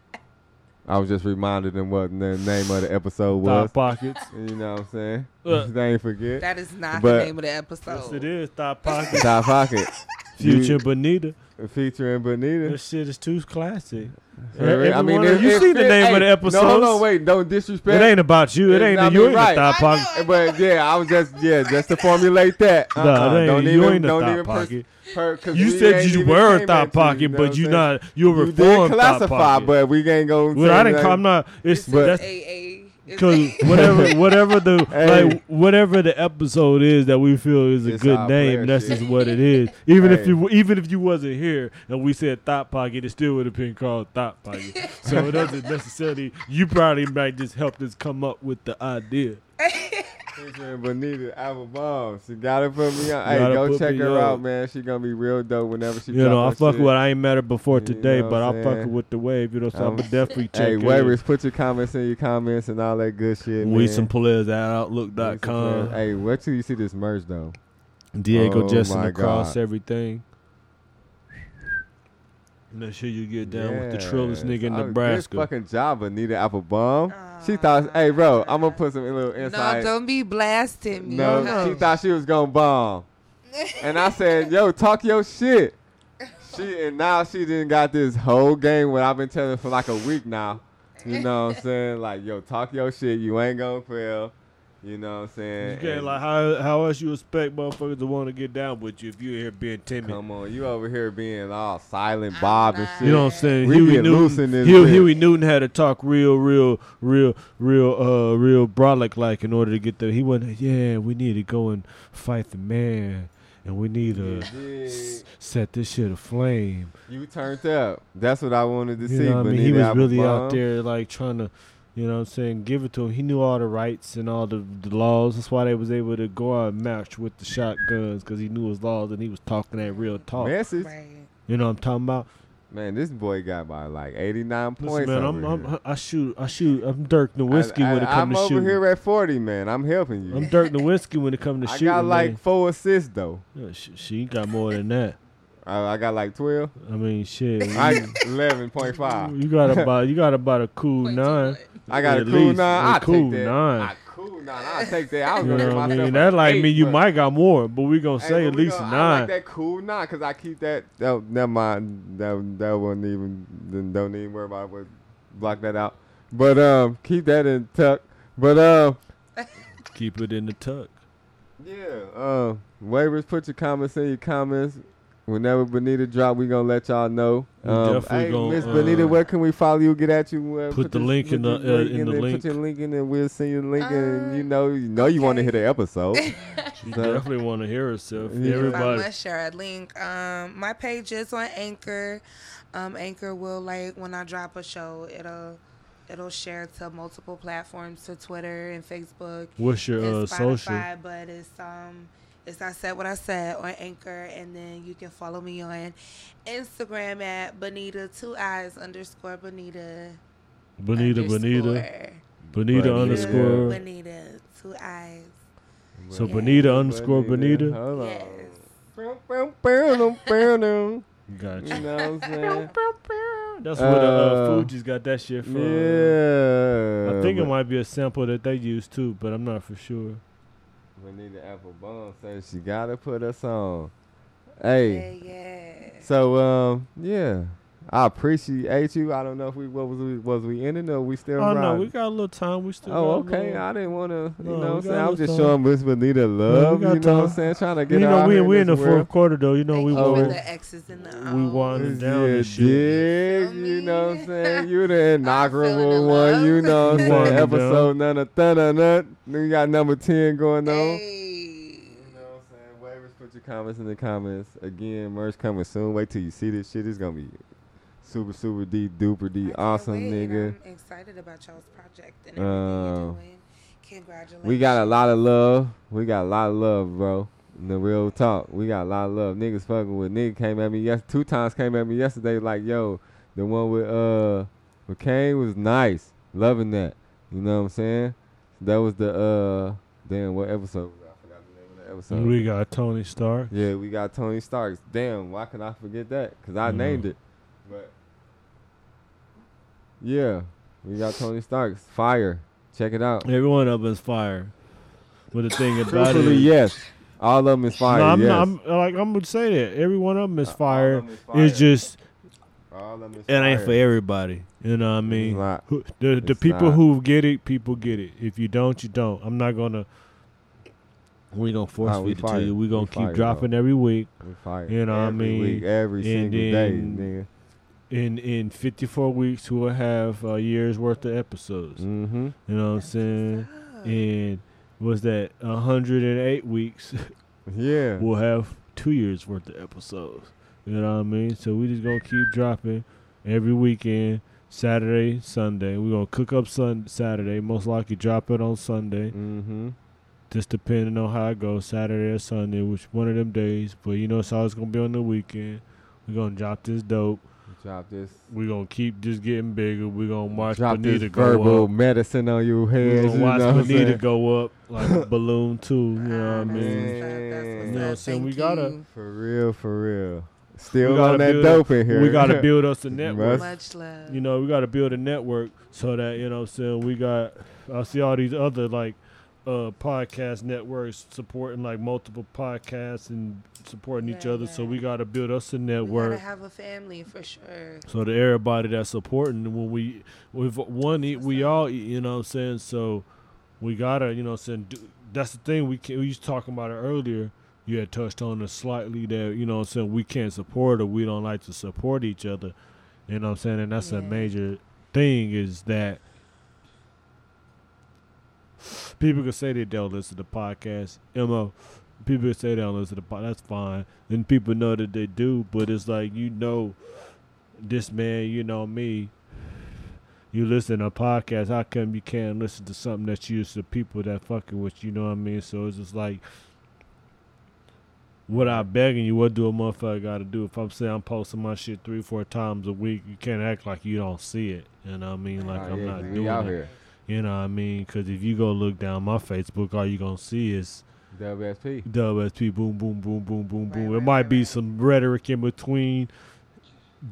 I was just reminded them what the name of the episode was. Thigh pockets. [laughs] You know what I'm saying? Uh. [laughs] they ain't forget. That is not But- the name of the episode. Yes, it is. Thigh pockets. Thot Pocket. [laughs] Future Boniita. Featuring Boniita. This shit is too classic. Every- I mean, it- you it see the name hey, of the episode. No, hold on, wait. Don't disrespect. It ain't about you. It ain't. not You ain't right. a thigh pocket. But yeah, I was just yeah, just to formulate that. Nah, Uh-uh, it ain't- don't you even, ain't a don't thigh even pers- pocket. Per- 'cause You we said ain't you even were came a thigh at pocket, you, know but what you I'm not. You saying? a You did reformed thigh classify, pocket. but we ain't going. Well, I didn't. I'm not. It's But- that's AA. because [laughs] whatever, whatever the [laughs] Hey. like, whatever the episode is that we feel is a It's good our name. player That's shit. just what it is. Even if Hey. you, even if you wasn't here and we said thot pocket, it still would have been called thot pocket. so it doesn't [laughs] necessarily. You probably might just help us come up with the idea. Featuring Bonita Apple Bomb. She gotta put me. on. Hey, go check her up. out, man. She gonna be real dope whenever she. You know, I fuck shit. with. I ain't met her before You today, but I'll fuck with the wave. You know, so I'm Um, gonna definitely [laughs] check Hey, it. Wavers, put your comments in your comments and all that good shit. We man. some players at Outlook.com. Hey, wait till you see this merch though. Diego Oh across God. everything. Make sure you get down with the trillest nigga in Nebraska. Good fucking job, Anita Applebum. she thought, hey, bro, I'm gonna uh, put some little No, inside. don't be blasting me. No, No, she thought she was gonna bomb, and I said, "Yo, talk your shit." She and now she didn't got this whole game what I've been telling her for like a week now. You know what I'm saying? Like, yo, talk your shit. You ain't gonna fail. You know what I'm saying? You can't And like how how else you expect motherfuckers to want to get down with you if you here being timid. come on, you over here being all silent, Bob and shit. You know what I'm saying? We Huey get loose in Newton, this Huey. Huey Newton had to talk real, real, real, real, uh, real brolic like in order to get the. He went, yeah, we need to go and fight the man, and we need to s- set this shit aflame. You turned up. That's what I wanted to You see. know what I mean? He was really out there like trying to, you know what I'm saying, give it to him. He knew all the rights and all the, the laws. That's why they was able to go out and match with the shotguns because he knew his laws and he was talking that real talk. Message. Right. You know what I'm talking about? Man, this boy got by like 89 Listen, points. man, over I'm, here. I'm, I shoot, I shoot. I'm Dirk Nowitzki I, when it comes am to over shooting. here at 40, man. I'm helping you. I'm Dirk [laughs] Nowitzki when it comes to I shooting. got like man. four assists though. Yeah, she, she got more than that. I, I got like 12. I mean, shit. I 11.5. you got about, you got about a cool Point two nine. One. I got a At cool least, nine. a I cool take that. nine. I cool nine. I take that. I was You gonna know what I mean? That like eight, mean you but- might got more, but we gonna Hey, say at least gonna- a I nine. like that cool nine because I keep that. That never mind. That that wasn't even. then Don't even worry about what block that out. But um, keep that in tuck. But um, Keep it in the tuck. yeah. Um, waivers. Put your comments in your comments. Whenever Boniita drop, we gonna let y'all know. We Um, definitely hey, gon', Miss uh, where can we follow you? Get at you. Uh, Put the this- link in put the, your uh, in the link. Put your link in, and we'll send you the link, and Uh, you know, you know, you want to hear the episode. [laughs] She So- definitely want to hear herself. Yeah. I must share a link. Um, my page is on Anchor. Um, Anchor will like when I drop a show, it'll it'll share to multiple platforms, to Twitter and Facebook What's your uh, and social? But it's um, it's I said what I said on Anchor, and then you can follow me on Instagram at Boniita two eyes underscore Boniita. Boniita, Boniita, underscore. Boniita Boniita. underscore. Boniita two eyes. So Yeah. Boniita underscore Boniita. Hold on. Yes. You know what I'm saying? That's where the uh, Uh, Fuji's got that shit from. Yeah. I think it might be a sample that they use too, but I'm not for sure. Bonita Applebone says she gotta put us on. Hey. Yeah, yeah. So um yeah, I appreciate you. I don't know if we what was we was we ending or we still. Oh no, we got a little time. We still. Oh got okay, little- I didn't want to. You No, know, what I'm saying I'm just time. showing Miss Boniita love. got you know what I'm time. saying? Trying to get you know, out we here we in the this fourth world. quarter though. You know, we Thank you Oh. want the X's and the we O's. winding down Yeah, and shit. dig, you [laughs] know what I'm [laughs] saying? You the feeling inaugural one, you know what I'm saying? Episode none of none of. Then we got number ten going on. You know what I'm saying? Waivers, put your comments in the comments. Again, merch coming soon. Wait till you see this shit. It's gonna be super, super D, duper D, I can't awesome, wait. nigga. I'm excited about y'all's project and everything Um, you're doing. Congratulations. We got a lot of love. We got a lot of love, bro. In the real talk, we got a lot of love. Niggas fucking with nigga came at me yes two times came at me yesterday like yo, the one with uh with Kane was nice. Loving that. You know what I'm saying? That was the uh damn what episode? I forgot the name of the episode. We got Tony Stark. Yeah, we got Tony Starks. Damn, why can I forget that? Cause I Mhm. named it. But yeah, we got Tony Starks. Fire. Check it out. Every one of us is fire. But the thing about it, yes. All of them is fire. No, I'm, yes. I'm like I'm gonna say that every one of them is Uh, fire. of 'em is fire. It's just All of 'em is it ain't for everybody. You know what I mean? Who- The the It's people not. who get it, people get it. If you don't, you don't. I'm not gonna. We gonna force Nah, we feed it to you. We gonna We keep fire, dropping every week. We fire. You know what I every mean? Week, every And single day, nigga. In in 54 weeks, we'll have a year's worth of episodes. Mm-hmm. You know what I'm saying? And was that 108 weeks? Yeah. [laughs] we'll have two years worth of episodes. You know what I mean? So we just gonna keep dropping every weekend, Saturday, Sunday. We're gonna cook up Sun Saturday, most likely drop it on Sunday. Mm-hmm. Just depending on how it goes, Saturday or Sunday, which one of them days. But you know it's always gonna be on the weekend. We're gonna drop this dope. Drop this. We're gonna keep just getting bigger. We're gonna watch drop Boniita this go verbal up. medicine on your head. We're head. gonna watch know Boniita go up like a [laughs] balloon too. You know what I Ah, mean? that's what's up, that's Man. what's You know what I'm saying? We gotta- you. For real, for real. Still gotta on that build dope in here. We gotta [laughs] build us a network. Much love. you know, we got to build a network so that you know, what I'm saying we got. I see all these other like uh podcast networks supporting like multiple podcasts and supporting each Yeah, other. So we got to build us a we network. gotta have a family for sure. So to everybody that's supporting, when we with one eat, we all eat. You know what I'm saying? So we gotta, you know, what I'm saying do, that's the thing. We can, we was talking about it earlier. You had touched on it slightly that you know what I'm saying we can't support or we don't like to support each other. You know what I'm saying? And that's a major thing is that people can say they don't listen to podcasts. Mo, people can say they don't listen to pod. That's fine. Then people know that they do, but it's like you know, this man, you know me. You listen to a podcast. How come you can't listen to something that's used to people that fucking with you? You know what I mean? So it's just like. What I begging you, what do a motherfucker got to do? If I'm saying I'm posting my shit three, four times a week, you can't act like you don't see it. You know what I mean? Like Oh, I'm yeah, not we doing out it. here. You know what I mean? Because if you go look down my Facebook, all you gonna see is WSP. WSP, boom, boom, boom, boom, boom, boom. Right, it right, might right, be right. some rhetoric in between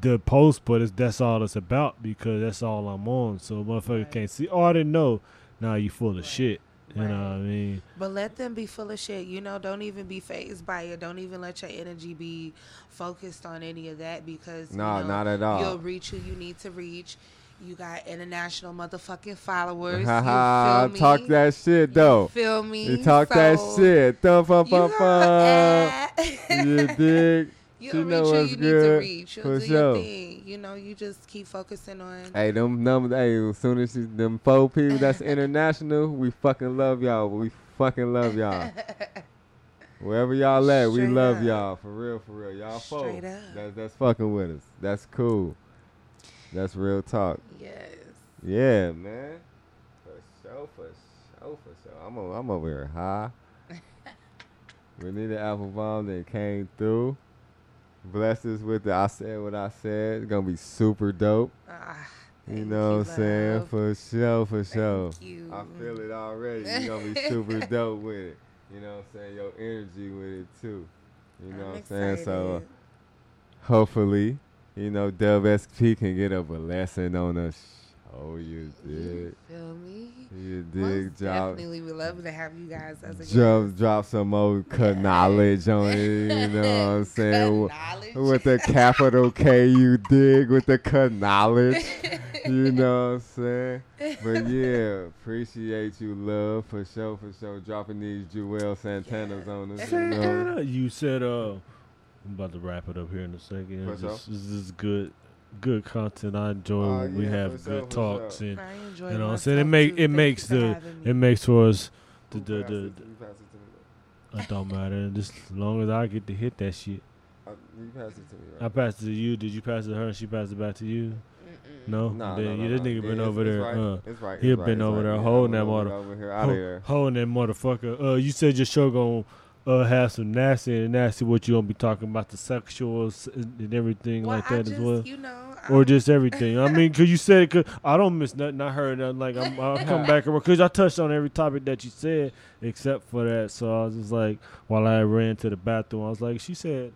the post, but it's, that's all it's about because that's all I'm on. So motherfucker Right. can't see. Oh, I didn't know. Now you full of Right. shit. You know what I mean? But let them be full of shit. You know, don't even be phased by it. Don't even let your energy be focused on any of that because you No, know, not at all. You'll reach who you need to reach. You got international motherfucking followers. you Haha, feel me? talk that shit though. You feel me? You talk that So, shit. Thump, thump, You thump, thump. [laughs] know, You dig? You She know what's you good, need to reach. You'll for do sure. your thing. You know, you just keep focusing on. Hey, them numbers. Hey, as soon as she, them four people that's [laughs] international, we fucking love y'all. We fucking love y'all. [laughs] Wherever y'all at, we love up. y'all. For real, for real. Y'all four. Straight up. That's that's fucking with us. That's cool. That's real talk. Yes. Yeah, man. For sure, for sure, for sure. I'm over, I'm over here high. [laughs] Renita Applebum that came through. Blessed us with the I said what I said. It's gonna be super dope. Ah, You know what I'm saying? For sure, for sure. Thank you. I feel it already. You're gonna be [laughs] super dope with it. You know what I'm saying? Your energy with it too. You know I'm what I'm saying? So uh, hopefully, you know, Dub SP can get up a lesson on us. Oh, you dig. Feel me? You dig, Most drop, definitely would love to have you guys as a drop, drop some more cut knowledge on it. You know what I'm [laughs] saying? Knowledge. With the capital K, you dig with the cut knowledge. You know what I'm saying? But [laughs] yeah, appreciate you, love, for sure, for sure. Dropping these Jewel Santanas on us. You know? You said, uh, I'm about to wrap it up here in a second. For This, sure. this is good, good content. I enjoy Oh, when we have for sure, good for talks sure. and I enjoy you know what I'm saying. It make it Thank makes the it makes for us the Who the the. it- who passed it to me? It don't matter. Just as long as I get to hit that shit. Uh, You passed it to me, I passed it to you. Did you pass it to her? and She passed it back to you. Mm-mm. No. Nah, then nah, you nah, this nah. nigga Yeah, been it's- over it's there. right. Uh, It's right. he it's been right, over there Yeah, holding I'm that over- mother- Over here, out of there. holding that motherfucker. Uh, you said your show gonna uh have some nasty and nasty. What you gonna be talking about the sexuals and and everything Well, like I that just, as well, You know, or I'm- just everything. I mean, cause you said it. Cause I don't miss nothing. I heard nothing. Like I'm, I'll come [laughs] back around. Cause I touched on every topic that you said except for that. So I was just like, while I ran to the bathroom, I was like, she said,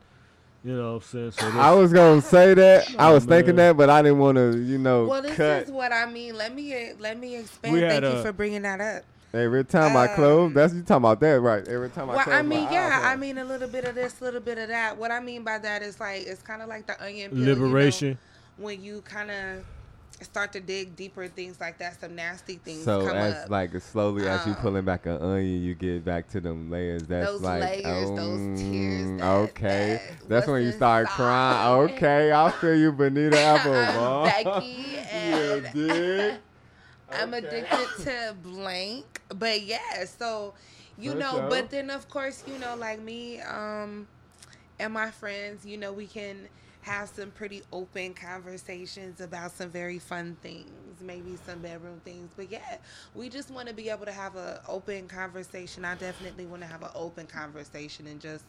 you know, what I'm saying. So I was gonna say that. I Nah, was thinking that, but I didn't want to, you know, Well, this cut. is what I mean. Let me let me expand. Thank had you for bringing that up. Every time I close, Um, that's you talking about that, right? Every time I Well, close I mean, my yeah, eyes, I mean a little bit of this, a little bit of that. What I mean by that is like it's kind of like the onion peel, you know, liberation. when you kind of start to dig deeper, things like that, some nasty things So come as up. like slowly as you Um, pulling back an onion, you get back to them layers. That's Those like layers, those tears, mm, that- okay, that- that's when you start inside. crying. Okay, I'll feel you, Benita [laughs] Applebum. Becky [laughs] and you dig? I'm addicted to blank. But yeah, so you For know, sure. but then of course, you know, like me, um, and my friends, you know, we can have some pretty open conversations about some very fun things, maybe some bedroom things. But yeah, we just want to be able to have an open conversation. I definitely want to have an open conversation and just,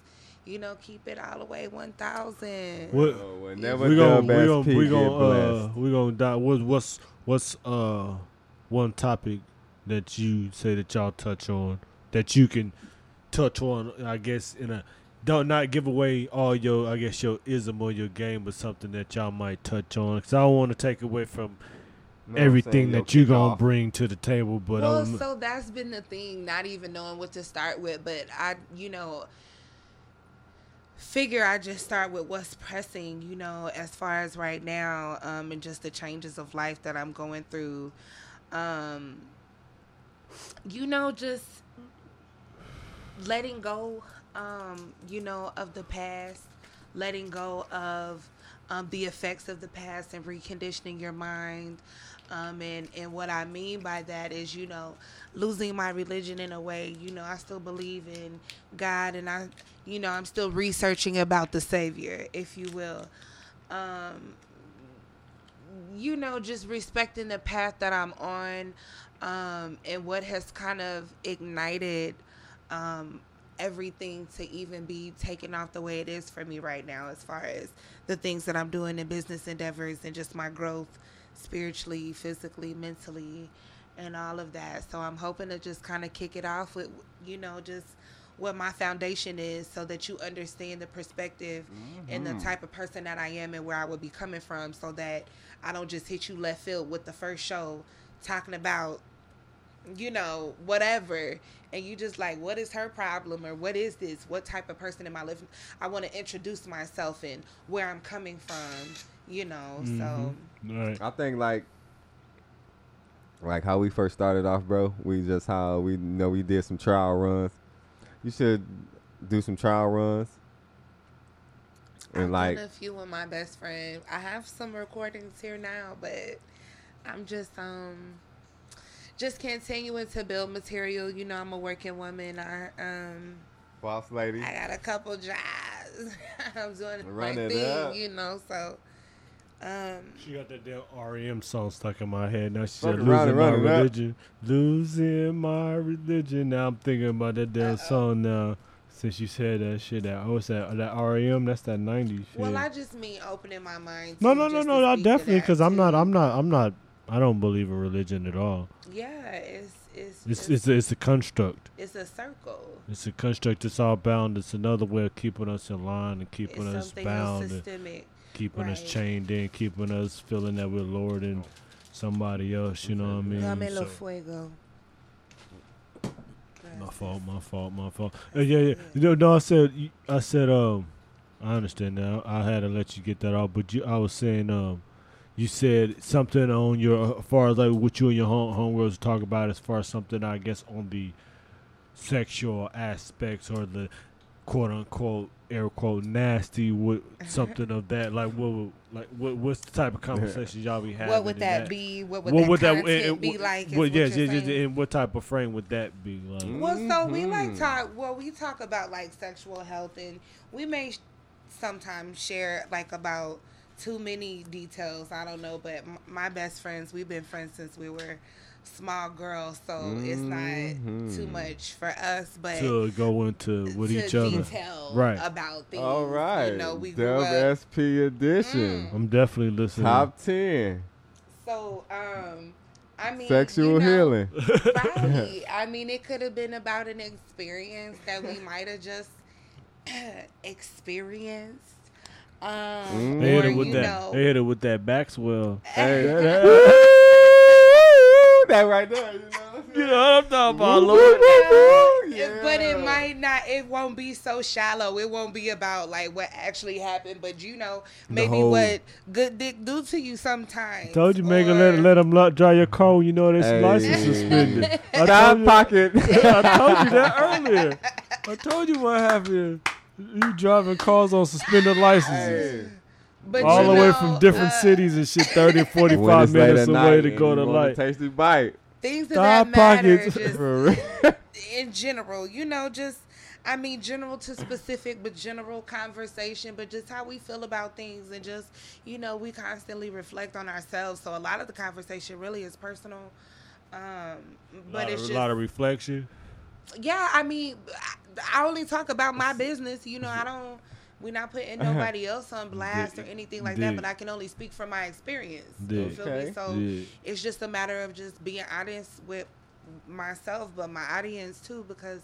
you know, keep it all the way one thousand. What- Oh, well, never we gonna dub we gonna we get gonna uh blessed. we gonna die. What's what's what's uh one topic that you say that y'all touch on that you can touch on? I guess in a don't not give away all your I guess your ism or your game, but something that y'all might touch on. Cause I don't want to take away from Know everything that you're gonna off. bring to the table. But well, I'm, so that's been the thing, not even knowing what to start with. But I, you know, figure I just start with what's pressing, you know, as far as right now, um, and just the changes of life that I'm going through. Um, you know, just letting go, um, you know, of the past, letting go of um, the effects of the past and reconditioning your mind. Um, and, and what I mean by that is, you know, losing my religion in a way. You know, I still believe in God and I, you know, I'm still researching about the Savior, if you will. Um, you know, just respecting the path that I'm on um, and what has kind of ignited um, everything to even be taken off the way it is for me right now, as far as the things that I'm doing in business endeavors and just my growth spiritually, physically, mentally, and all of that. So I'm hoping to just kind of kick it off with, you know, just what my foundation is so that you understand the perspective and the mm-hmm. type of person that I am and where I would be coming from so that I don't just hit you left field with the first show talking about you know, whatever, and you just like, what is her problem or what is this? What type of person am I living? I want to introduce myself and where I'm coming from, you know. So mm-hmm. Right. I think like like how we first started off, bro. We just how we you know we did some trial runs. You should do some trial runs. And I've like done a few with my best friend. I have some recordings here now, but I'm just um just continuing to build material. You know, I'm a working woman. I um boss lady. I got a couple jobs. [laughs] I'm doing Run my thing, up. you know. So, um, She got that damn REM song stuck in my head. Now she said, "Losing and my run it up." religion, losing my religion." Now I'm thinking about that damn song now. Since you said that shit, that oh, it's that that REM. That's that '90s shit. well, I just mean opening my mind. no, to no, no, just no, to no, definitely. Because I'm not. I'm not, I'm not. I don't believe in religion at all. Yeah, it's it's It's it's a, it's a construct. it's a circle. It's a construct. It's all bound. It's another way of keeping us in line and keeping It's us something bound, else and keeping us chained in, keeping us feeling that we're Lord and somebody else. You know what I mean? So- fuego. My fault, my fault, my fault. Uh, yeah, yeah. No, no, I said, I said, um, I understand now. I had to let you get that off, but you, I was saying, um, you said something on your, as far as like what you and your home homegirls talk about, as far as something I guess on the sexual aspects or the quote unquote air quote nasty with something of that. Like what, would- like what, what's the type of conversation y'all be having? What would in that be? What would what that would that and- and be like? is What, what yes, yes, yes, and what type of frame would that be? Like, Well, so we like Mhm. talk. Well, we talk about like sexual health, and we may sh- sometimes share like about too many details. I don't know, but m- my best friends, we've been friends since we were small girls, so it's not too Mhm. much for us. But to go into with to each other. Right. about things. All right. you know, we grew Dub up. SP edition. Mm. I'm definitely listening. Top ten. So, um, I mean, Sexual you know, healing. Right. [laughs] I mean, it could have been about an experience that we might have just [clears throat] experienced. Um, They hit or, it with that. know, They hit it with that Maxwell. [laughs] Hey. [laughs] that right there, you know. You know what I'm talking about, Woo, Lord. woo, woo, woo, it- but it might not. It won't be so shallow. It won't be about like what actually happened. But you know, maybe whole- what good dick do to you sometimes. Told you, Megan, let or- let them lo- dry your car. You know this Hey. license suspended. [laughs] I told Side you, pocket. [laughs] I told you that [laughs] earlier. I told you what happened. You driving cars on suspended licenses. Hey. But All you the way from different uh, cities and shit, 30, [laughs] When 45 minutes away to go to want a light. Tasty bite. Things of that matter, pockets. just [laughs] in general, you know, just I mean, general to specific, but general conversation, but just how we feel about things, and just you know, we constantly reflect on ourselves. So a lot of the conversation really is personal, um, but it's of, just a lot of reflection. yeah. I mean, I, I only talk about my business. You know, I don't. We're not putting nobody else on blast or anything like that, but I can only speak from my experience. You feel Okay. me? So Yeah. it's just a matter of just being honest with myself, but my audience too, because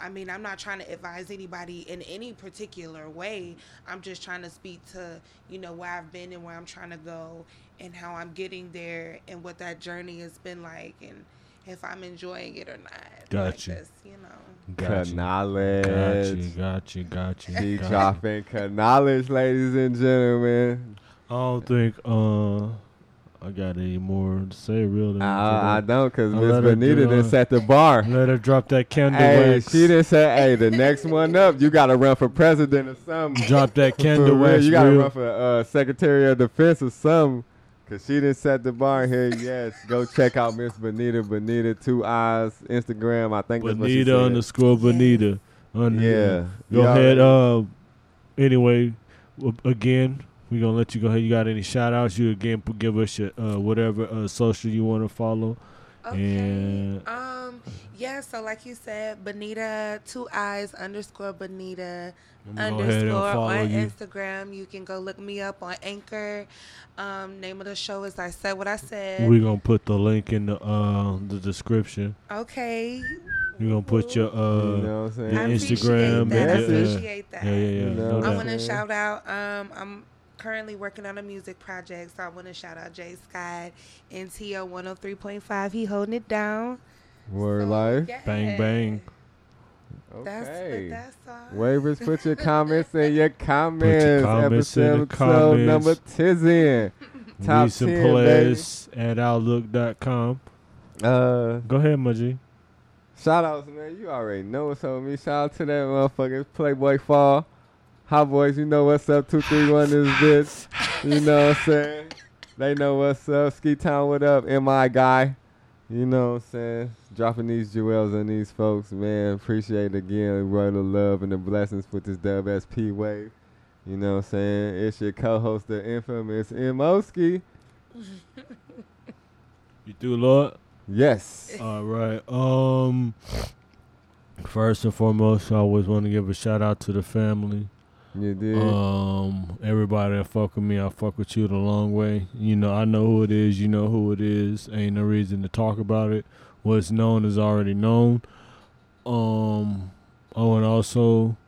I mean, I'm not trying to advise anybody in any particular way. I'm just trying to speak to, you know, where I've been and where I'm trying to go and how I'm getting there and what that journey has been like and if I'm enjoying it or not. Got like you. This, you know. Got you. Knowledge. Got you. Got you. Got you. She got you. dropping knowledge, ladies and gentlemen. I don't think uh I got any more to say. Real. I, I don't, cause I'll Miss let her Boniita do, done set the bar. Let her drop that candle Hey, wax. she didn't say, hey, the next one up, you gotta run for president or something. drop that candle real, wax. you gotta run for uh, Secretary of Defense or something. Cause she didn't set the bar here. Yes, go check out Miss Boniita. Boniita Two Eyes Instagram. I think that's what she Boniita said. underscore Boniita. Under, Yeah. Go Y'all ahead. Uh, anyway, again, we're gonna let you go ahead. You got any shout outs? You again give us your uh, whatever uh, social you want to follow. Okay. And- Um. Yeah. So, like you said, Boniita two eyes underscore Boniita I'm gonna go ahead and underscore on you. Instagram. You can go look me up on Anchor. Um, name of the show is I said what I said. We're gonna put the link in the uh the description. okay. You're gonna put your you uh know what I'm saying? your I appreciate Instagram that. I your, uh, appreciate that. yeah, yeah, yeah. You know I want to shout out. Um, I'm currently working on a music project, so I want to shout out Jay Scott NTO 103.5. He holding it down. Word So, life. yeah. Bang bang. Okay. that's all. Waivers, [laughs] put your comments in your comments. comments in the episode comments. number 10. Top we some 10, baby. players at outlook.com. Uh, Go ahead, Maji. shout outs, man. You already know what's up with me. Shout out to that motherfucker, Playboy Fall. Hot boys, you know what's up. Two three one is bitch. You know what I'm saying? They know what's up. Ski Town, what up? Mi guy. You know what I'm saying? Dropping these jewels on these folks, man. Appreciate it again. Royal love and the blessings with this Dub SP wave. You know what I'm saying? It's your co-host, the infamous Moski. [laughs] You through, Lord? Yes. All right. Um. First and foremost, I always want to give a shout out to the family. You did. Um, everybody that fuck with me, I fuck with you the long way. You know, I know who it is. You know who it is. Ain't no reason to talk about it. What's known is already known. Um, I want to also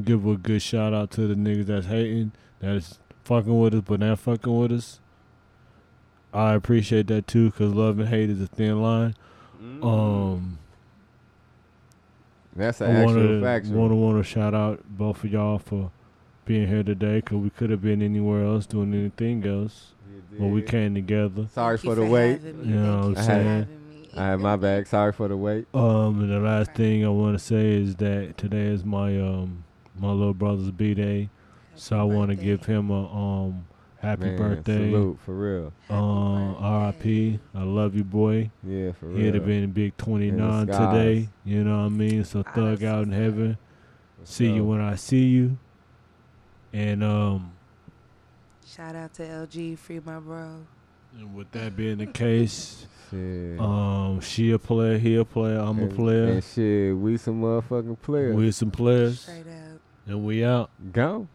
give a good shout out to the niggas that's hating, that's fucking with us, but not fucking with us. I appreciate that too, cause love and hate is a thin line. Mm. Um, That's an I actual wanna fact. wanna wanna shout out both of y'all for being here today, cause we could have been anywhere else doing anything else, but we came together. Sorry Thank for the wait. You know what I'm saying? Having me. I had my bag. Sorry for the wait. Um, and the last thing I want to say is that today is my um my little brother's b day, so I want to give him a um happy Man, birthday. Salute for real. Um, Happy R.I.P. I love you, boy. Yeah, for real. He'd have been big 29 today. You know what I mean? So thug that's out in heaven. Let's See you when I see you. And um, Shout out to LG, free my bro. and with that being the case, Shit. um, she a player, he a player, I'm a player. And shit, we some motherfucking players. We some players, Straight up. and we out. Go.